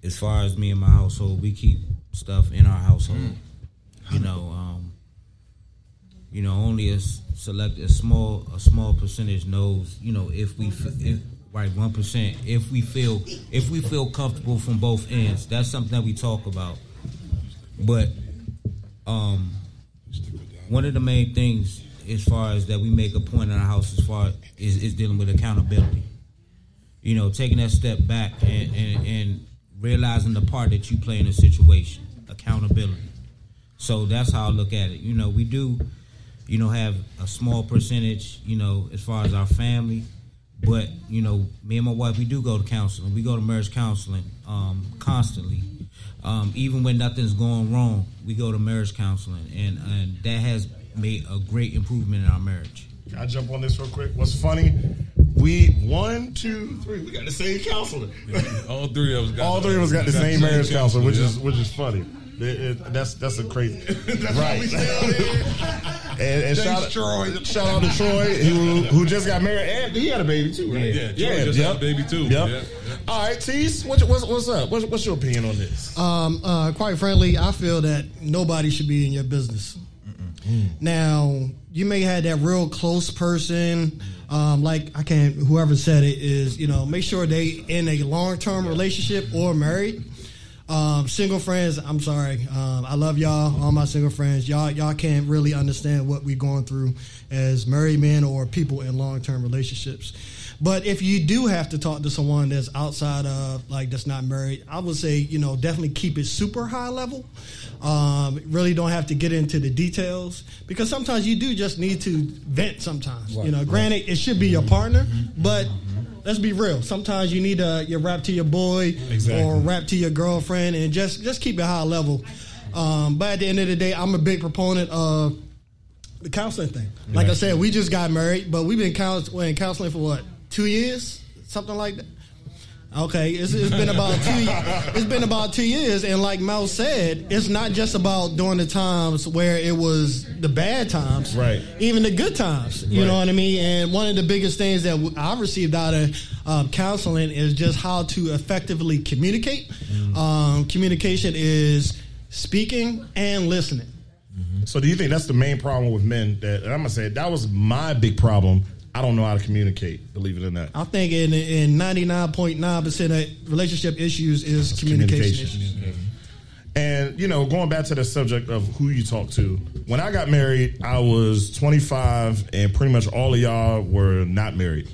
as far as me and my household, we keep stuff in our household. You know, um, you know, only a select a small a small percentage knows. You know, if we if right one percent, if we feel if we feel comfortable from both ends, that's something that we talk about. But um, one of the main things as far as that we make a point in our house as far is, is dealing with accountability. You know taking that step back and, and, and realizing the part that you play in a situation accountability. So that's how i look at it. You know we do you know have a small percentage you know as far as our family. But you know me and my wife we do go to counseling. We go to marriage counseling um, constantly um, even when nothing's going wrong we go to marriage counseling and, and that has made a great improvement in our marriage Can I jump on this real quick? What's funny? We one, two, three. We got the same counselor. All three of us got All three of us got the same marriage counselor, which yeah. is which is funny. It- it- that's that's a crazy. right. and and Thanks, shout, Troy. shout out to Troy, who who just got married and he had a baby too, right? Yeah, Troy just had a baby too. Yep. Yeah, All right, Tease, what, what's what's up? What's, what's your opinion on this? Um, uh, quite frankly, I feel that nobody should be in your business. Now, you may have that real close person, um, like I can't. Whoever said it is, you know, make sure they in a long term relationship or married. Um, single friends, I'm sorry. Um, I love y'all, all my single friends. Y'all, y'all can't really understand what we're going through as married men or people in long term relationships. But if you do have to talk to someone that's outside of like that's not married, I would say you know definitely keep it super high level. Um, really don't have to get into the details because sometimes you do just need to vent. Sometimes you know, granted it should be your partner, but let's be real. Sometimes you need to you rap to your boy Exactly. or rap to your girlfriend and just just keep it high level. Um, but at the end of the day, I'm a big proponent of the counseling thing. Like I said, we just got married, but we've been in counseling for what two years, something like that. Okay, it's, it's been about two. It's been about two years, and like Mel said, it's not just about during the times where it was the bad times, Right. Even the good times. You Right. know what I mean? And one of the biggest things that w- I received out of um, counseling is just how to effectively communicate. Um, communication is speaking and listening. So do you think that's the main problem with men? That I'm gonna say that was my big problem. I don't know how to communicate. Believe it or not. I think in in ninety nine point nine percent of relationship issues is communication, issues. And you know, going back to the subject of who you talk to. When I got married, I was 25, and pretty much all of y'all were not married.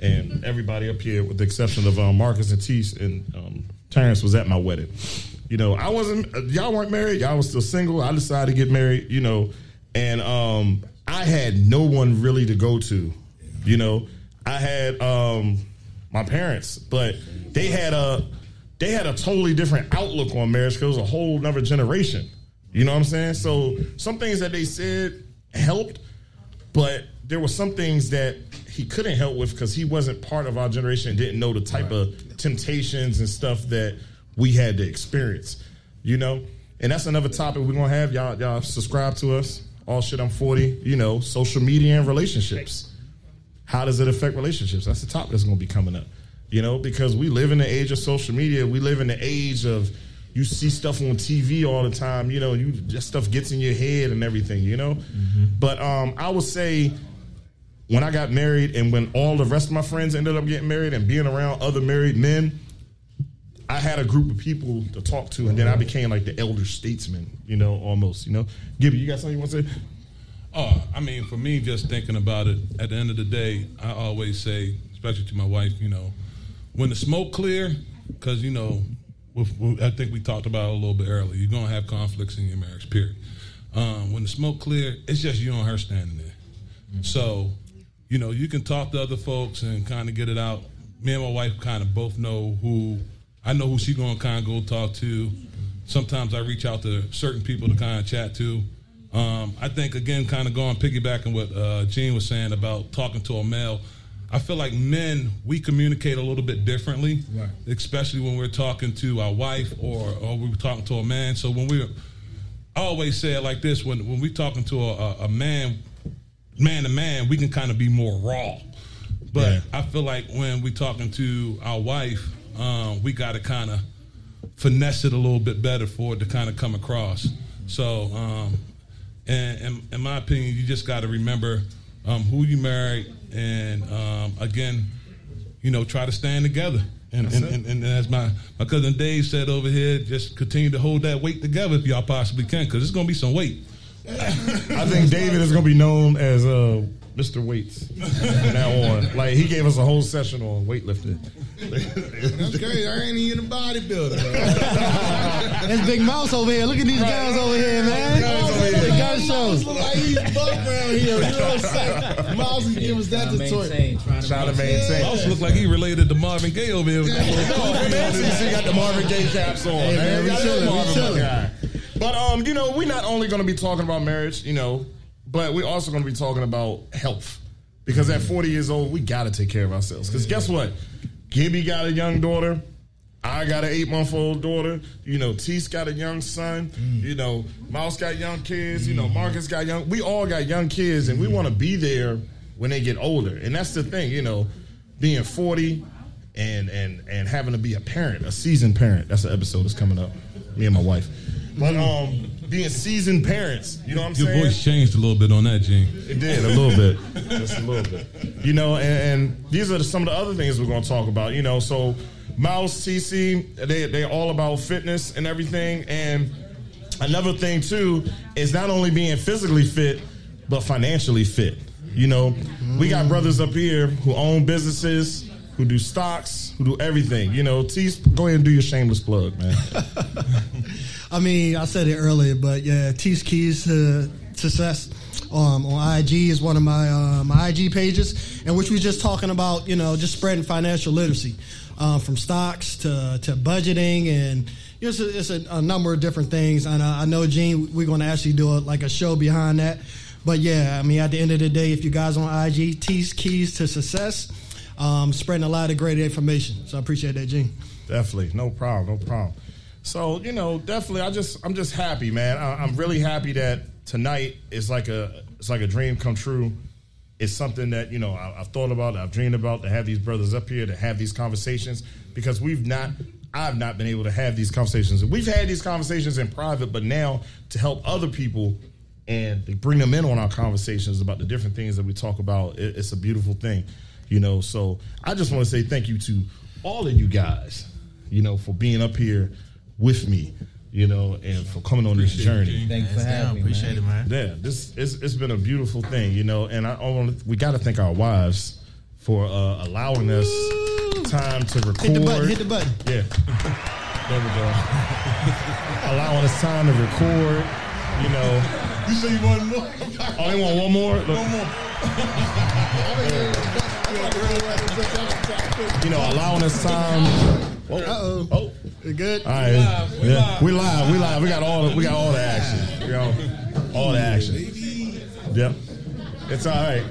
And everybody up here, with the exception of um, Marcus and Teese and um, Terrence, was at my wedding. You know, I wasn't. Y'all weren't married. Y'all was still single. I decided to get married. You know, and um, I had no one really to go to. You know, I had um, my parents, but they had a they had a totally different outlook on marriage because it was a whole another generation. You know what I'm saying? So some things that they said helped, but there were some things that he couldn't help with because he wasn't part of our generation and didn't know the type of temptations and stuff that we had to experience. You know, and that's another topic we're gonna have. Y'all, y'all subscribe to us. Aww shit. I'm 40. You know, social media and relationships. How does it affect relationships? That's the topic that's gonna be coming up. You know, because we live in the age of social media. We live in the age of you see stuff on TV all the time. You know, you just stuff gets in your head and everything. You know, but um, I would say when I got married and when all the rest of my friends ended up getting married and being around other married men, I had a group of people to talk to, and then I became like the elder statesman, you know, almost. You know, Gibby, you got something you want to say? Oh, I mean, for me, just thinking about it, at the end of the day, I always say, especially to my wife, you know, when the smoke clear, because you know, with, with- I think we talked about it a little bit earlier. You're gonna have conflicts in your marriage, period. Um, when the smoke clear, it's just you and her standing there. So, you know, you can talk to other folks and kind of get it out. Me and my wife kind of both know who I know who she gonna kind of go talk to. Sometimes I reach out to certain people to kind of chat to. Um, I think again, kind of going piggybacking what uh, Gene was saying about talking to a male. I feel like men we communicate a little bit differently, Right. especially when we're talking to our wife or or we're talking to a man. So when we're I always say it like this: when when we're talking to a, a, man, man to man, we can kind of be more raw. But Yeah. I feel like when we're talking to our wife, um, we got to kind of finesse it a little bit better for it to kind of come across. So, um, and, and in my opinion, you just got to remember um, who you married, and um, again, you know, try to stand together. And, and, and, and as my, my cousin Dave said over here, just continue to hold that weight together if y'all possibly can, because it's going to be some weight. I think David is going to be known as uh, Mr. Weights from now on. Like he gave us a whole session on weightlifting. That's crazy. I ain't even a bodybuilder. That's Big Mouse over here. Look at these guys over here, man. The gun shows. Look like he's buff around here. You know what I'm saying? Mouse can give us that to tutorial. maintain, trying to Trying to maintain. maintain. Also look like he related to Marvin Gaye over here. No, man, CC got the Marvin Gaye caps on. Hey, man, we I love chilling, we Marvin, my chilling. But um, you know, we're not only going to be talking about marriage, you know, but we're also going to be talking about health because at 40 years old, we got to take care of ourselves. Because guess what, Gibby got a young daughter. I got an eight month old daughter. You know, Tease got a young son. Mm. You know, Mouse got young kids. You know, mm. Marcus got young. We all got young kids, and we mm. want to be there when they get older. And that's the thing, you know, being 40 and and and having to be a parent, a seasoned parent. That's the episode that's coming up. Me and my wife. But um, being seasoned parents, you know what I'm Your saying? Your voice changed a little bit on that, Gene. It did a little bit, just a little bit. You know, and, and these are some of the other things we're going to talk about. You know, so Mouse, TC, they they're all about fitness and everything. And another thing too is not only being physically fit, but financially fit. You know, we got brothers up here who own businesses, who do stocks, who do everything. You know, T, go ahead and do your shameless plug, man. I mean, I said it earlier, but yeah, T's Keys to Success um, on IG is one of my uh, my IG pages, in which we're just talking about you know just spreading financial literacy um, from stocks to to budgeting and. It's, a, it's a, a number of different things, and I, I know Gene, we're going to actually do a, like a show behind that. But yeah, I mean, at the end of the day, if you guys on IG, T's Keys to Success, um, spreading a lot of great information. So I appreciate that, Gene. Definitely, no problem, no problem. So you know, definitely, I just I'm just happy, man. I, I'm really happy that tonight is like a it's like a dream come true. It's something that you know I, I've thought about, I've dreamed about to have these brothers up here to have these conversations because we've not. I've not been able to have these conversations. We've had these conversations in private, but now to help other people and bring them in on our conversations about the different things that we talk about, it, it's a beautiful thing, you know. So I just want to say thank you to all of you guys, you know, for being up here with me, you know, and for coming on this journey. Thanks for having me. Appreciate man. it, man. Yeah, this it's, it's been a beautiful thing, you know, and I, I want we got to thank our wives for uh, allowing us time to record. Hit the button, hit the button. Yeah, there we go. allowing us time to record, you know. You say you want more? Oh, they want one more. Look. One more. I mean, I you know, allowing us time. Uh oh. Oh, we good? All right, yeah, we live, we live. We got all, the, we got all the action. We got all, all the action. Yep, it's all right.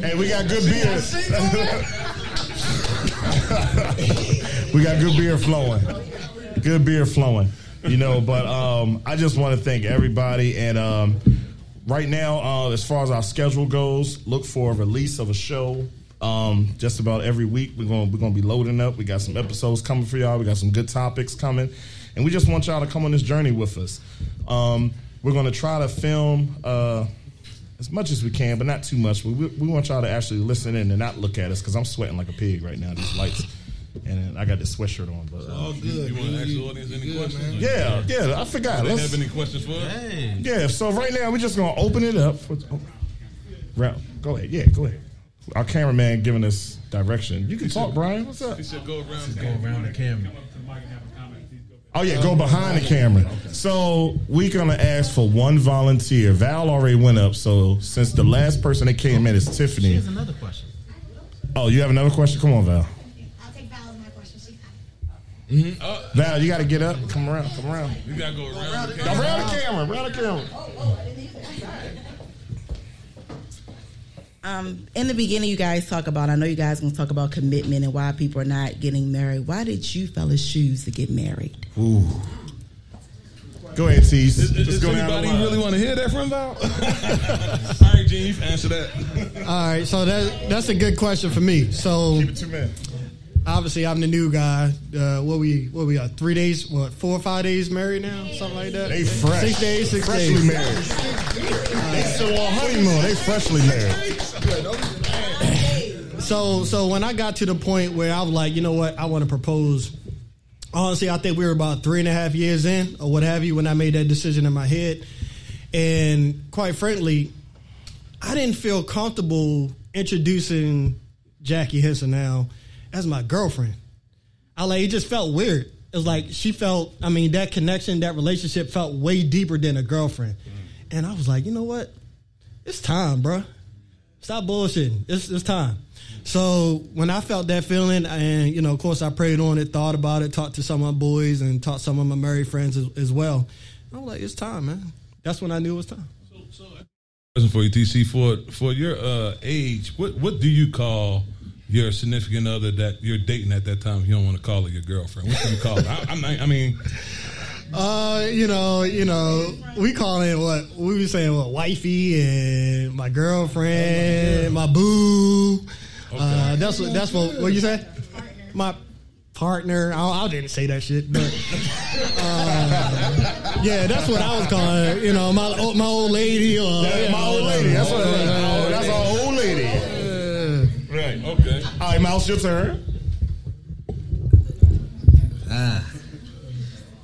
Hey, we got good beer. we got good beer flowing. Good beer flowing. You know, but um, I just want to thank everybody. And um, right now, uh, as far as our schedule goes, look for a release of a show. Um, just about every week, we're gonna we're gonna be loading up. We got some episodes coming for y'all. We got some good topics coming, and we just want y'all to come on this journey with us. Um, we're gonna try to film. Uh, as much as we can, but not too much. We, we want y'all to actually listen in and not look at us because I'm sweating like a pig right now. These lights, and I got this sweatshirt on. But uh, All good. You, want to ask the audience any questions? yeah, yeah, I forgot. Do they Let's- have any questions for us? yeah, so right now we're just gonna open it up. For, oh, Ra- go ahead, yeah, go ahead. Our cameraman giving us direction. You can talk, Brian. What's up? He said go around. Go around the camera. Oh yeah, go behind the camera. So we're gonna ask for one volunteer. Val already went up. So since the last person that came in is Tiffany. Here's another question. Oh, you have another question? Come on, Val. I'll take Val as my question. She got it. Val, you got to get up. Come around. Come around. You gotta go around. the camera. around the camera. Around the camera. Um, in the beginning, you guys talk about. I know you guys gonna talk about commitment and why people are not getting married. Why did you fellas choose to get married? Ooh. Go ahead, Tease. Is, is, Just is go down the anybody line. really want to hear that from Val? All right, Gene, you answer that. All right, so that that's a good question for me. So Keep it two men. Obviously I'm the new guy. Uh, what we what we got? Three days? What? Four or five days married now? Something like that. They fresh. Six days. Six freshly days. married. They still on honeymoon. They freshly married. So so when I got to the point where I was like, you know what, I want to propose. Honestly, I think we were about three and a half years in, or what have you, when I made that decision in my head. And quite frankly, I didn't feel comfortable introducing Jackie Henson now as my girlfriend. I like it just felt weird. It was like she felt. I mean, that connection, that relationship felt way deeper than a girlfriend. And I was like, you know what? It's time, bro. Stop bullshitting. It's, it's time. So when I felt that feeling, and you know, of course, I prayed on it, thought about it, talked to some of my boys, and talked to some of my married friends as, as well. I was like, it's time, man. That's when I knew it was time. So, so question for you, TC. For for your uh, age, what what do you call your significant other that you're dating at that time? You don't want to call her your girlfriend. What do you call it? I, not, I mean, Uh, you know, you know, we call it what we were saying, what wifey and my girlfriend, my boo. Uh, that's what that's what what you say. My partner. I, I didn't say that shit, but uh, yeah, that's what I was calling. You know, my old- my old lady or Yeah, my old lady. That's what. That's our old lady. right? Okay. All right, Mouse, your turn. Ah.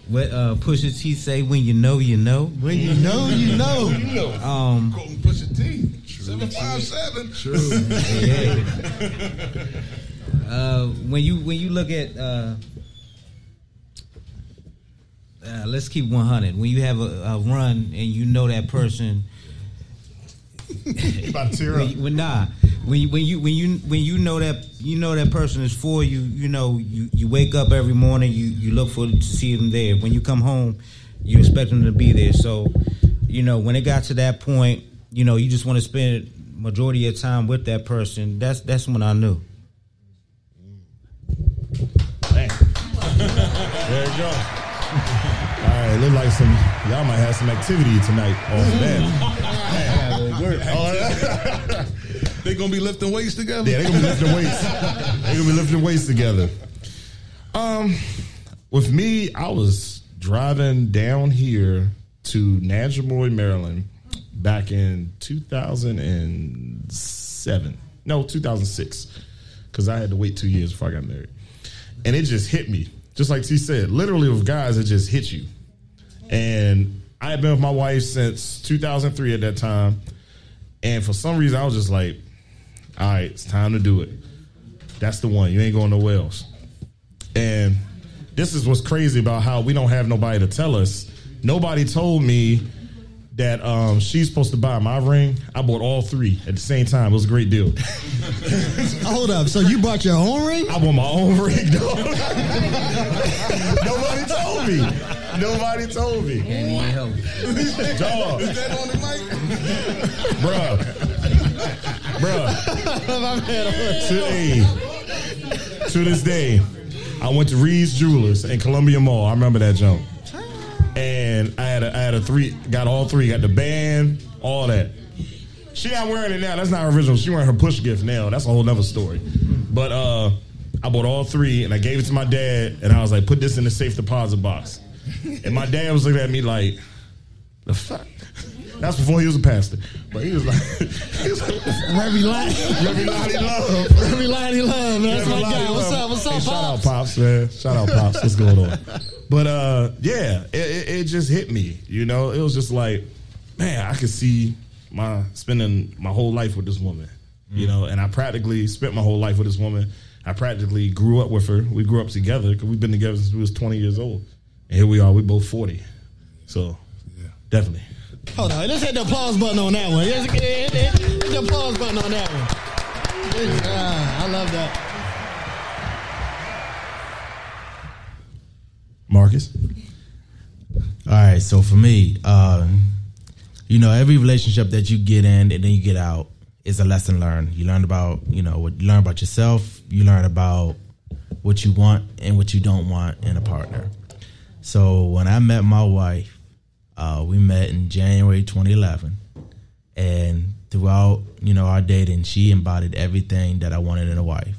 What uh, Pusha T say? When you know, you know. When you know, you know. You know, Um, go and Pusha T. Seven five seven. yeah. uh, when you when you look at uh, uh, let's keep 100 when you have a, a run and you know that person You about to tear when, up. you- when nah when you, when you when you when you know that you know that person is for you you know you, you wake up every morning you you look for to see them there when you come home you expect them to be there so you know when it got to that point you know you just want to spend majority of your time with that person that's that's when I knew Dang. There you go. All right, look like some y'all might have some activity tonight. Oh man. Oh, They gonna be lifting weights together. Yeah, they're gonna be lifting weights. They're gonna be lifting weights together. Um, with me, I was driving down here to Nanjemoy, Maryland, back in 2007. No, 2006, because I had to wait two years before I got married, and it just hit me, just like T said. Literally, with guys, it just hit you. And I had been with my wife since 2003 at that time, and for some reason, I was just like, all right, it's time to do it. That's the one. You ain't going nowhere else. And this is what's crazy about how we don't have nobody to tell us. Nobody told me that um, she's supposed to buy my ring. I bought all three at the same time. It was a great deal. Hold up. So you bought your own ring? I bought my own ring, dog. Nobody told me. Nobody told me. Dog. Is that on the mic? Bruh. Bruh. To, hey, to this day, I went to Reed's Jewelers in Columbia Mall. I remember that jump. And I had a, I had a three, got all three, got the band, all that. She not wearing it now. That's not original. She wearing her push gift now. That's a whole nother story. But uh, I bought all three and I gave it to my dad and I was like, put this in the safe deposit box. And my dad was looking at me like, the fuck? That's before he was a pastor. But he was like, he was like Remy Lottie. Remy Lottie Love. Remy Lottie Love. That's Remy my guy. What's up? What's up, Hey, Shout out Pops? Pops, man. Shout out Pops. What's going on? But uh, yeah, it, it, it just hit me. You know, it was just like, man, I could see my spending my whole life with this woman. You know, and I practically spent my whole life with this woman. I practically grew up with her. We grew up together because we've been together since we was twenty years old. And here we are. We both forty. So, definitely. Hold on. Let's hit the applause button on that one. Yes, hit, hit, hit, hit the applause button on that one. Good job. I love that. Marcus. All right, so for me, uh, you know, every relationship that you get in and then you get out is a lesson learned. You learn about, you know, what you learn about yourself. You learn about what you want and what you don't want in a partner. So when I met my wife, uh, we met in January 2011, and throughout, you know, our dating, she embodied everything that I wanted in a wife.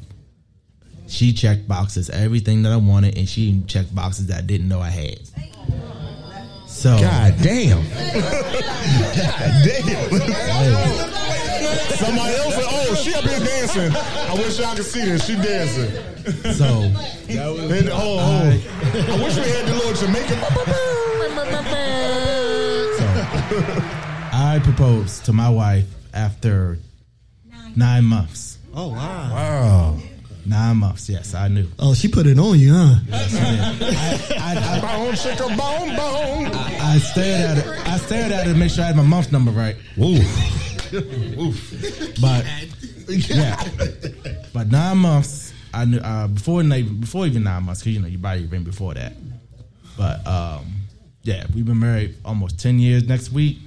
She checked boxes, everything that I wanted, and she checked boxes that I didn't know I had. So God damn. God damn. Somebody else said, oh, she up here dancing. I wish y'all could see this. She dancing. So And, oh, oh. I wish we had the little Jamaican. so, I proposed to my wife after nine months. Oh, wow. Wow. Nine months, yes, I knew. Oh, she put it on you, huh? Bone, shake a bone, bone. I stared at it. I stared at it to make sure I had my month number right. But yeah, but nine months. I knew uh, before night before even nine months because you know you buy your ring before that. But um, yeah, we've been married almost ten years. Next week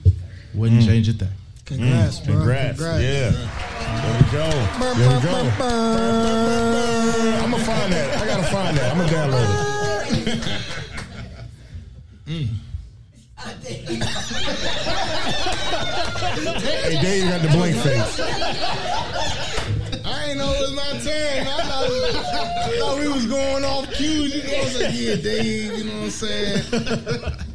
wouldn't Mm. change a thing. Congrats, bro. Congrats. Yeah. There we go. There we go. I'm gonna find that. I gotta find that. I'm gonna download it. Hey, Dave got the blank face. I ain't know it was my turn. I thought, I thought we was going off cues. You know what I'm saying? Yeah, Dave, you know what I'm saying?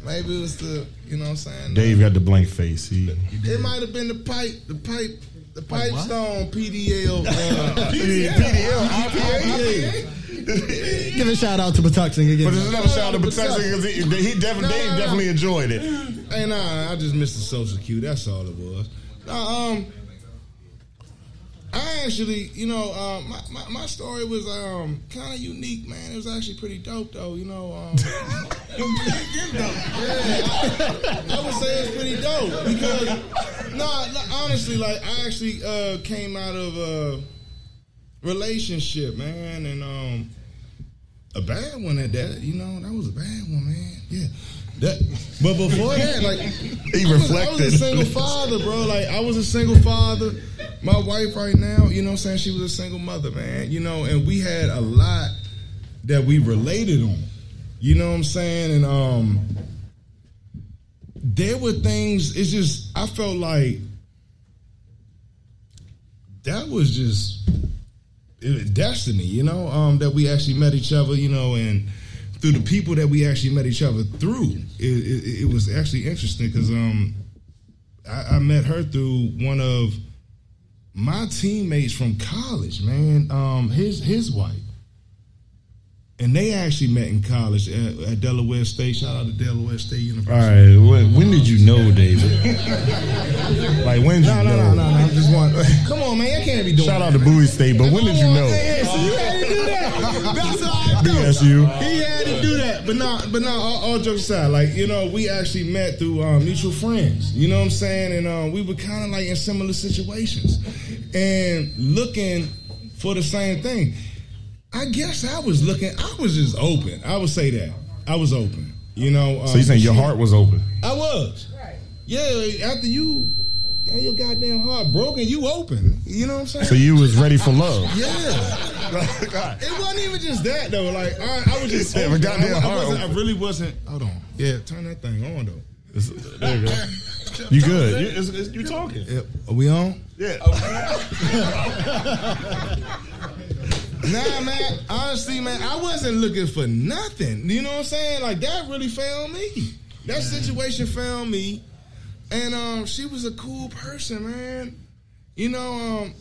Maybe it was the, you know what I'm saying? Dave got the blank face. He, It might have been the pipe, the pipe, the pipe stone PDL. Uh, PDL, IPA. Give a shout out to Patuxent again. But there's another shout out to Patuxent because he, he definitely, Dave definitely enjoyed it. Hey, nah, I just missed the social cue. That's all it was. Nah, um, I actually, you know, um, my, my, my story was um kind of unique, man. It was actually pretty dope, though. You know, um, yeah, I, I would say it's pretty dope because, no, no, honestly, like I actually uh, came out of a relationship, man, and um, a bad one at that. You know, that was a bad one, man. Yeah. That, but before that, like He I was- I was reflected. a single father, bro. Like I was a single father. My wife right now, you know what I'm saying? She was a single mother, man. You know, and we had a lot that we related on. You know what I'm saying? And um there were things, it's just I felt like that was just destiny, you know, um, that we actually met each other, you know, and through the people that we actually met each other through, it, it, it was actually interesting because um, I, I met her through one of my teammates from college, man. Um, his his wife, and they actually met in college at, at Delaware State. Shout out to Delaware State University. right, when, when did you know, David? like when did No, you no, know? no, no, no. I'm just one. Come on, man. I can't be doing Shout out to Bowie State, but when did you know? Hey, hey, so you had to do that. That's all I do. BSU. He had to do that, but not, but not. All, all jokes aside, like you know, we actually met through um, mutual friends. You know what I'm saying? And um, we were kind of like in similar situations, and looking for the same thing. I guess I was looking. I was just open. I would say that I was open. You know. Um, So you saying your heart was open? I was. Right. Yeah. After you. got your goddamn heart broken. You open. You know what I'm saying? So you was ready for love? Yeah. it wasn't even just that though. Like I, I was just. Open. goddamn I, I, heart wasn't, I really wasn't. Hold on. Yeah, turn that thing on though. There you go. You good? You, it's, it's, you talking? Yeah. Are we on? Yeah. Nah, man. Honestly, man, I wasn't looking for nothing. You know what I'm saying? Like that really found me. That situation found me, and um, she was a cool person, man. You know, um.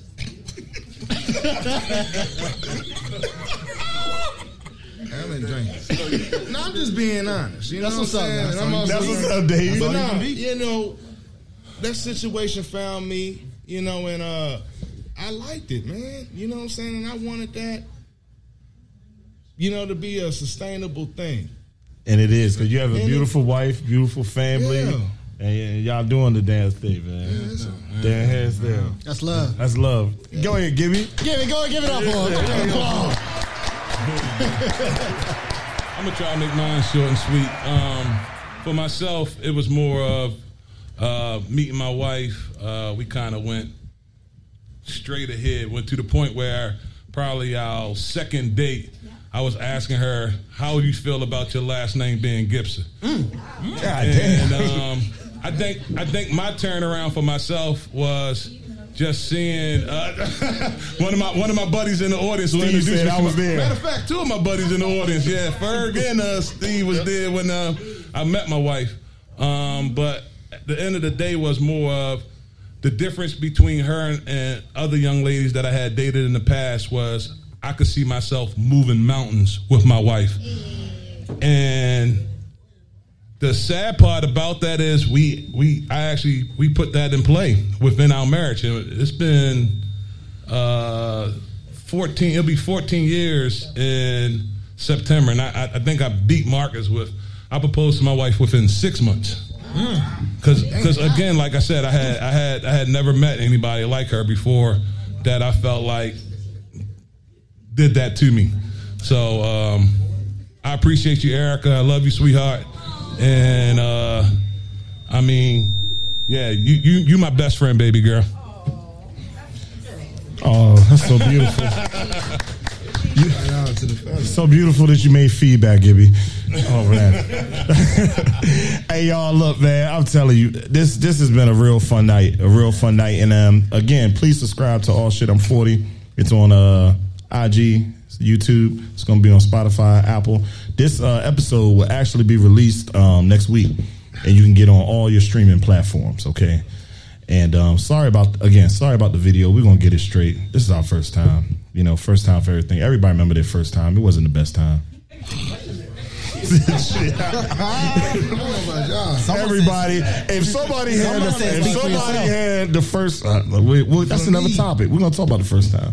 I'm in drinking. No, I'm just being honest. You know That's what what's I'm saying? man. And I'm That's what's up, Dave. But That's all you nah, you know, that situation found me. You know, and uh, I liked it, man. You know what I'm saying? And I wanted that. You know, to be a sustainable thing. And it is because you have a And it- beautiful wife, beautiful family, Yeah. and y'all doing the dance thing, man. Dan hands down. That's love. That's love. Go ahead, Gibby. Give it, go and give it up for him. Applause. I'm gonna try to make mine short and sweet. Um, for myself, it was more of uh, meeting my wife. Uh, we kind of went straight ahead. Went to the point where probably our second date, I was asking her, "How do you feel about your last name being Gibson?" God And um, I think I think my turnaround for myself was just seeing uh, one of my one of my buddies in the audience. Steve introduced said I was there. Matter of fact, two of my buddies in the audience. Yeah, Ferg and uh, Steve was there when uh, I met my wife. Um, but the end of the day was more of the difference between her and, other young ladies that I had dated in the past was I could see myself moving mountains with my wife. And the sad part about that is we we I actually we put that in play within our marriage. It's been uh, fourteen. It'll be fourteen years in September, and I, I- I think I beat Marcus with. I proposed to my wife within six months. Because because again, like I said, I had I had I had never met anybody like her before that I felt like did that to me. So um, I appreciate you, Erica. I love you, sweetheart. And uh, I mean, yeah, you you you my best friend, baby girl. Oh, that's so beautiful. Shout out to the fellas. so beautiful that you made feedback, Gibby. Oh man. hey y'all, look, man. I'm telling you, this this has been a real fun night. A real fun night. And um again, please subscribe to Aww Shit I'm 40. It's on uh IG, it's YouTube. It's gonna be on Spotify, Apple. This uh, episode will actually be released um, next week, and you can get on all your streaming platforms. Okay. And um, sorry about again, sorry about the video. We're gonna get it straight. This is our first time. You know, first time for everything. Everybody remember their first time. It wasn't the best time. Everybody, if somebody had, the, if somebody had the first, uh, we, we, that's another topic. We're gonna talk about the first time.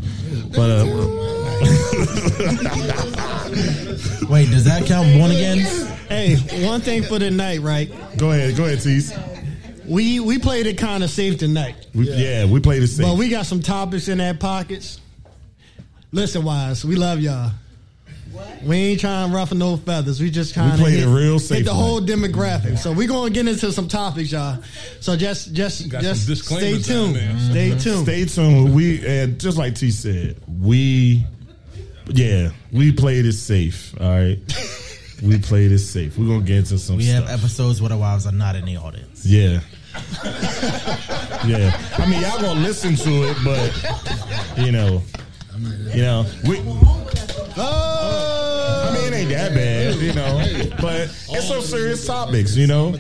But uh, Wait, does that count born again? Hey, one thing for the night, right? go ahead, go ahead, Tease. We we played it kind of safe tonight, We, yeah. we played it safe. but we got some topics in our pockets. Listen, wise, we love y'all. We ain't trying to ruffle no feathers. We just kind of played hit, it real safe hit safe the whole demographic. So we're gonna get into some topics, y'all. So just just just stay tuned. there. Stay tuned. Stay tuned. We and just like T said, we yeah, we played it safe. All right. we play this safe. We're gonna get into some We stuff. have episodes where the wives are not in the audience. yeah. yeah. I mean y'all gonna listen to it, but you know, you know, we Oh, I mean it ain't that bad, you know. But it's some serious topics, you know.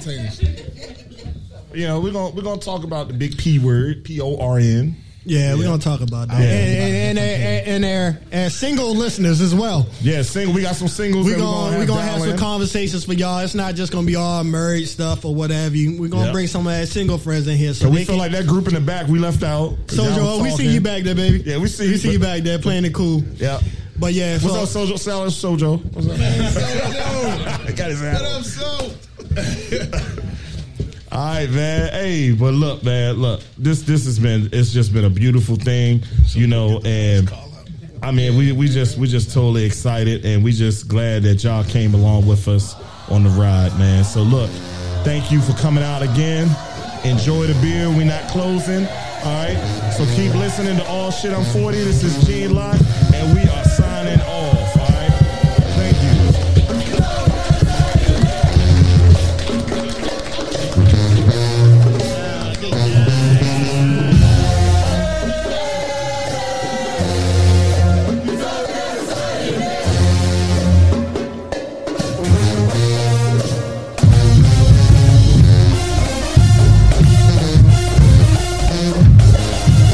You know, we're gonna we're gonna talk about the big P word, P O R N. Yeah, we're gonna talk about that. Yeah. And, and, and, and, and, and single listeners as well. Yeah, single. We got some singles. We're that gonna we're gonna have some conversations for y'all. It's not just gonna be all married stuff or whatever. We're gonna bring some of our single friends in here. So we feel like that group in the back we left out. So Joe, oh, we see you back there, baby. Yeah, we see we you, see you back there playing it cool. Yeah. But yeah, What's up, Sojo? Salad Sojo. What's up? Sojo. I got his What up, so? All right, man. Hey, but look, man. Look, this this has been it's just been a beautiful thing, you know, and. I mean, we, we just we just totally excited, and we just glad that y'all came along with us on the ride, man. So look, thank you for coming out again. Enjoy the beer. We not closing. All right. So keep listening to Aww shit. I'm 40. This is Gene Locke, and we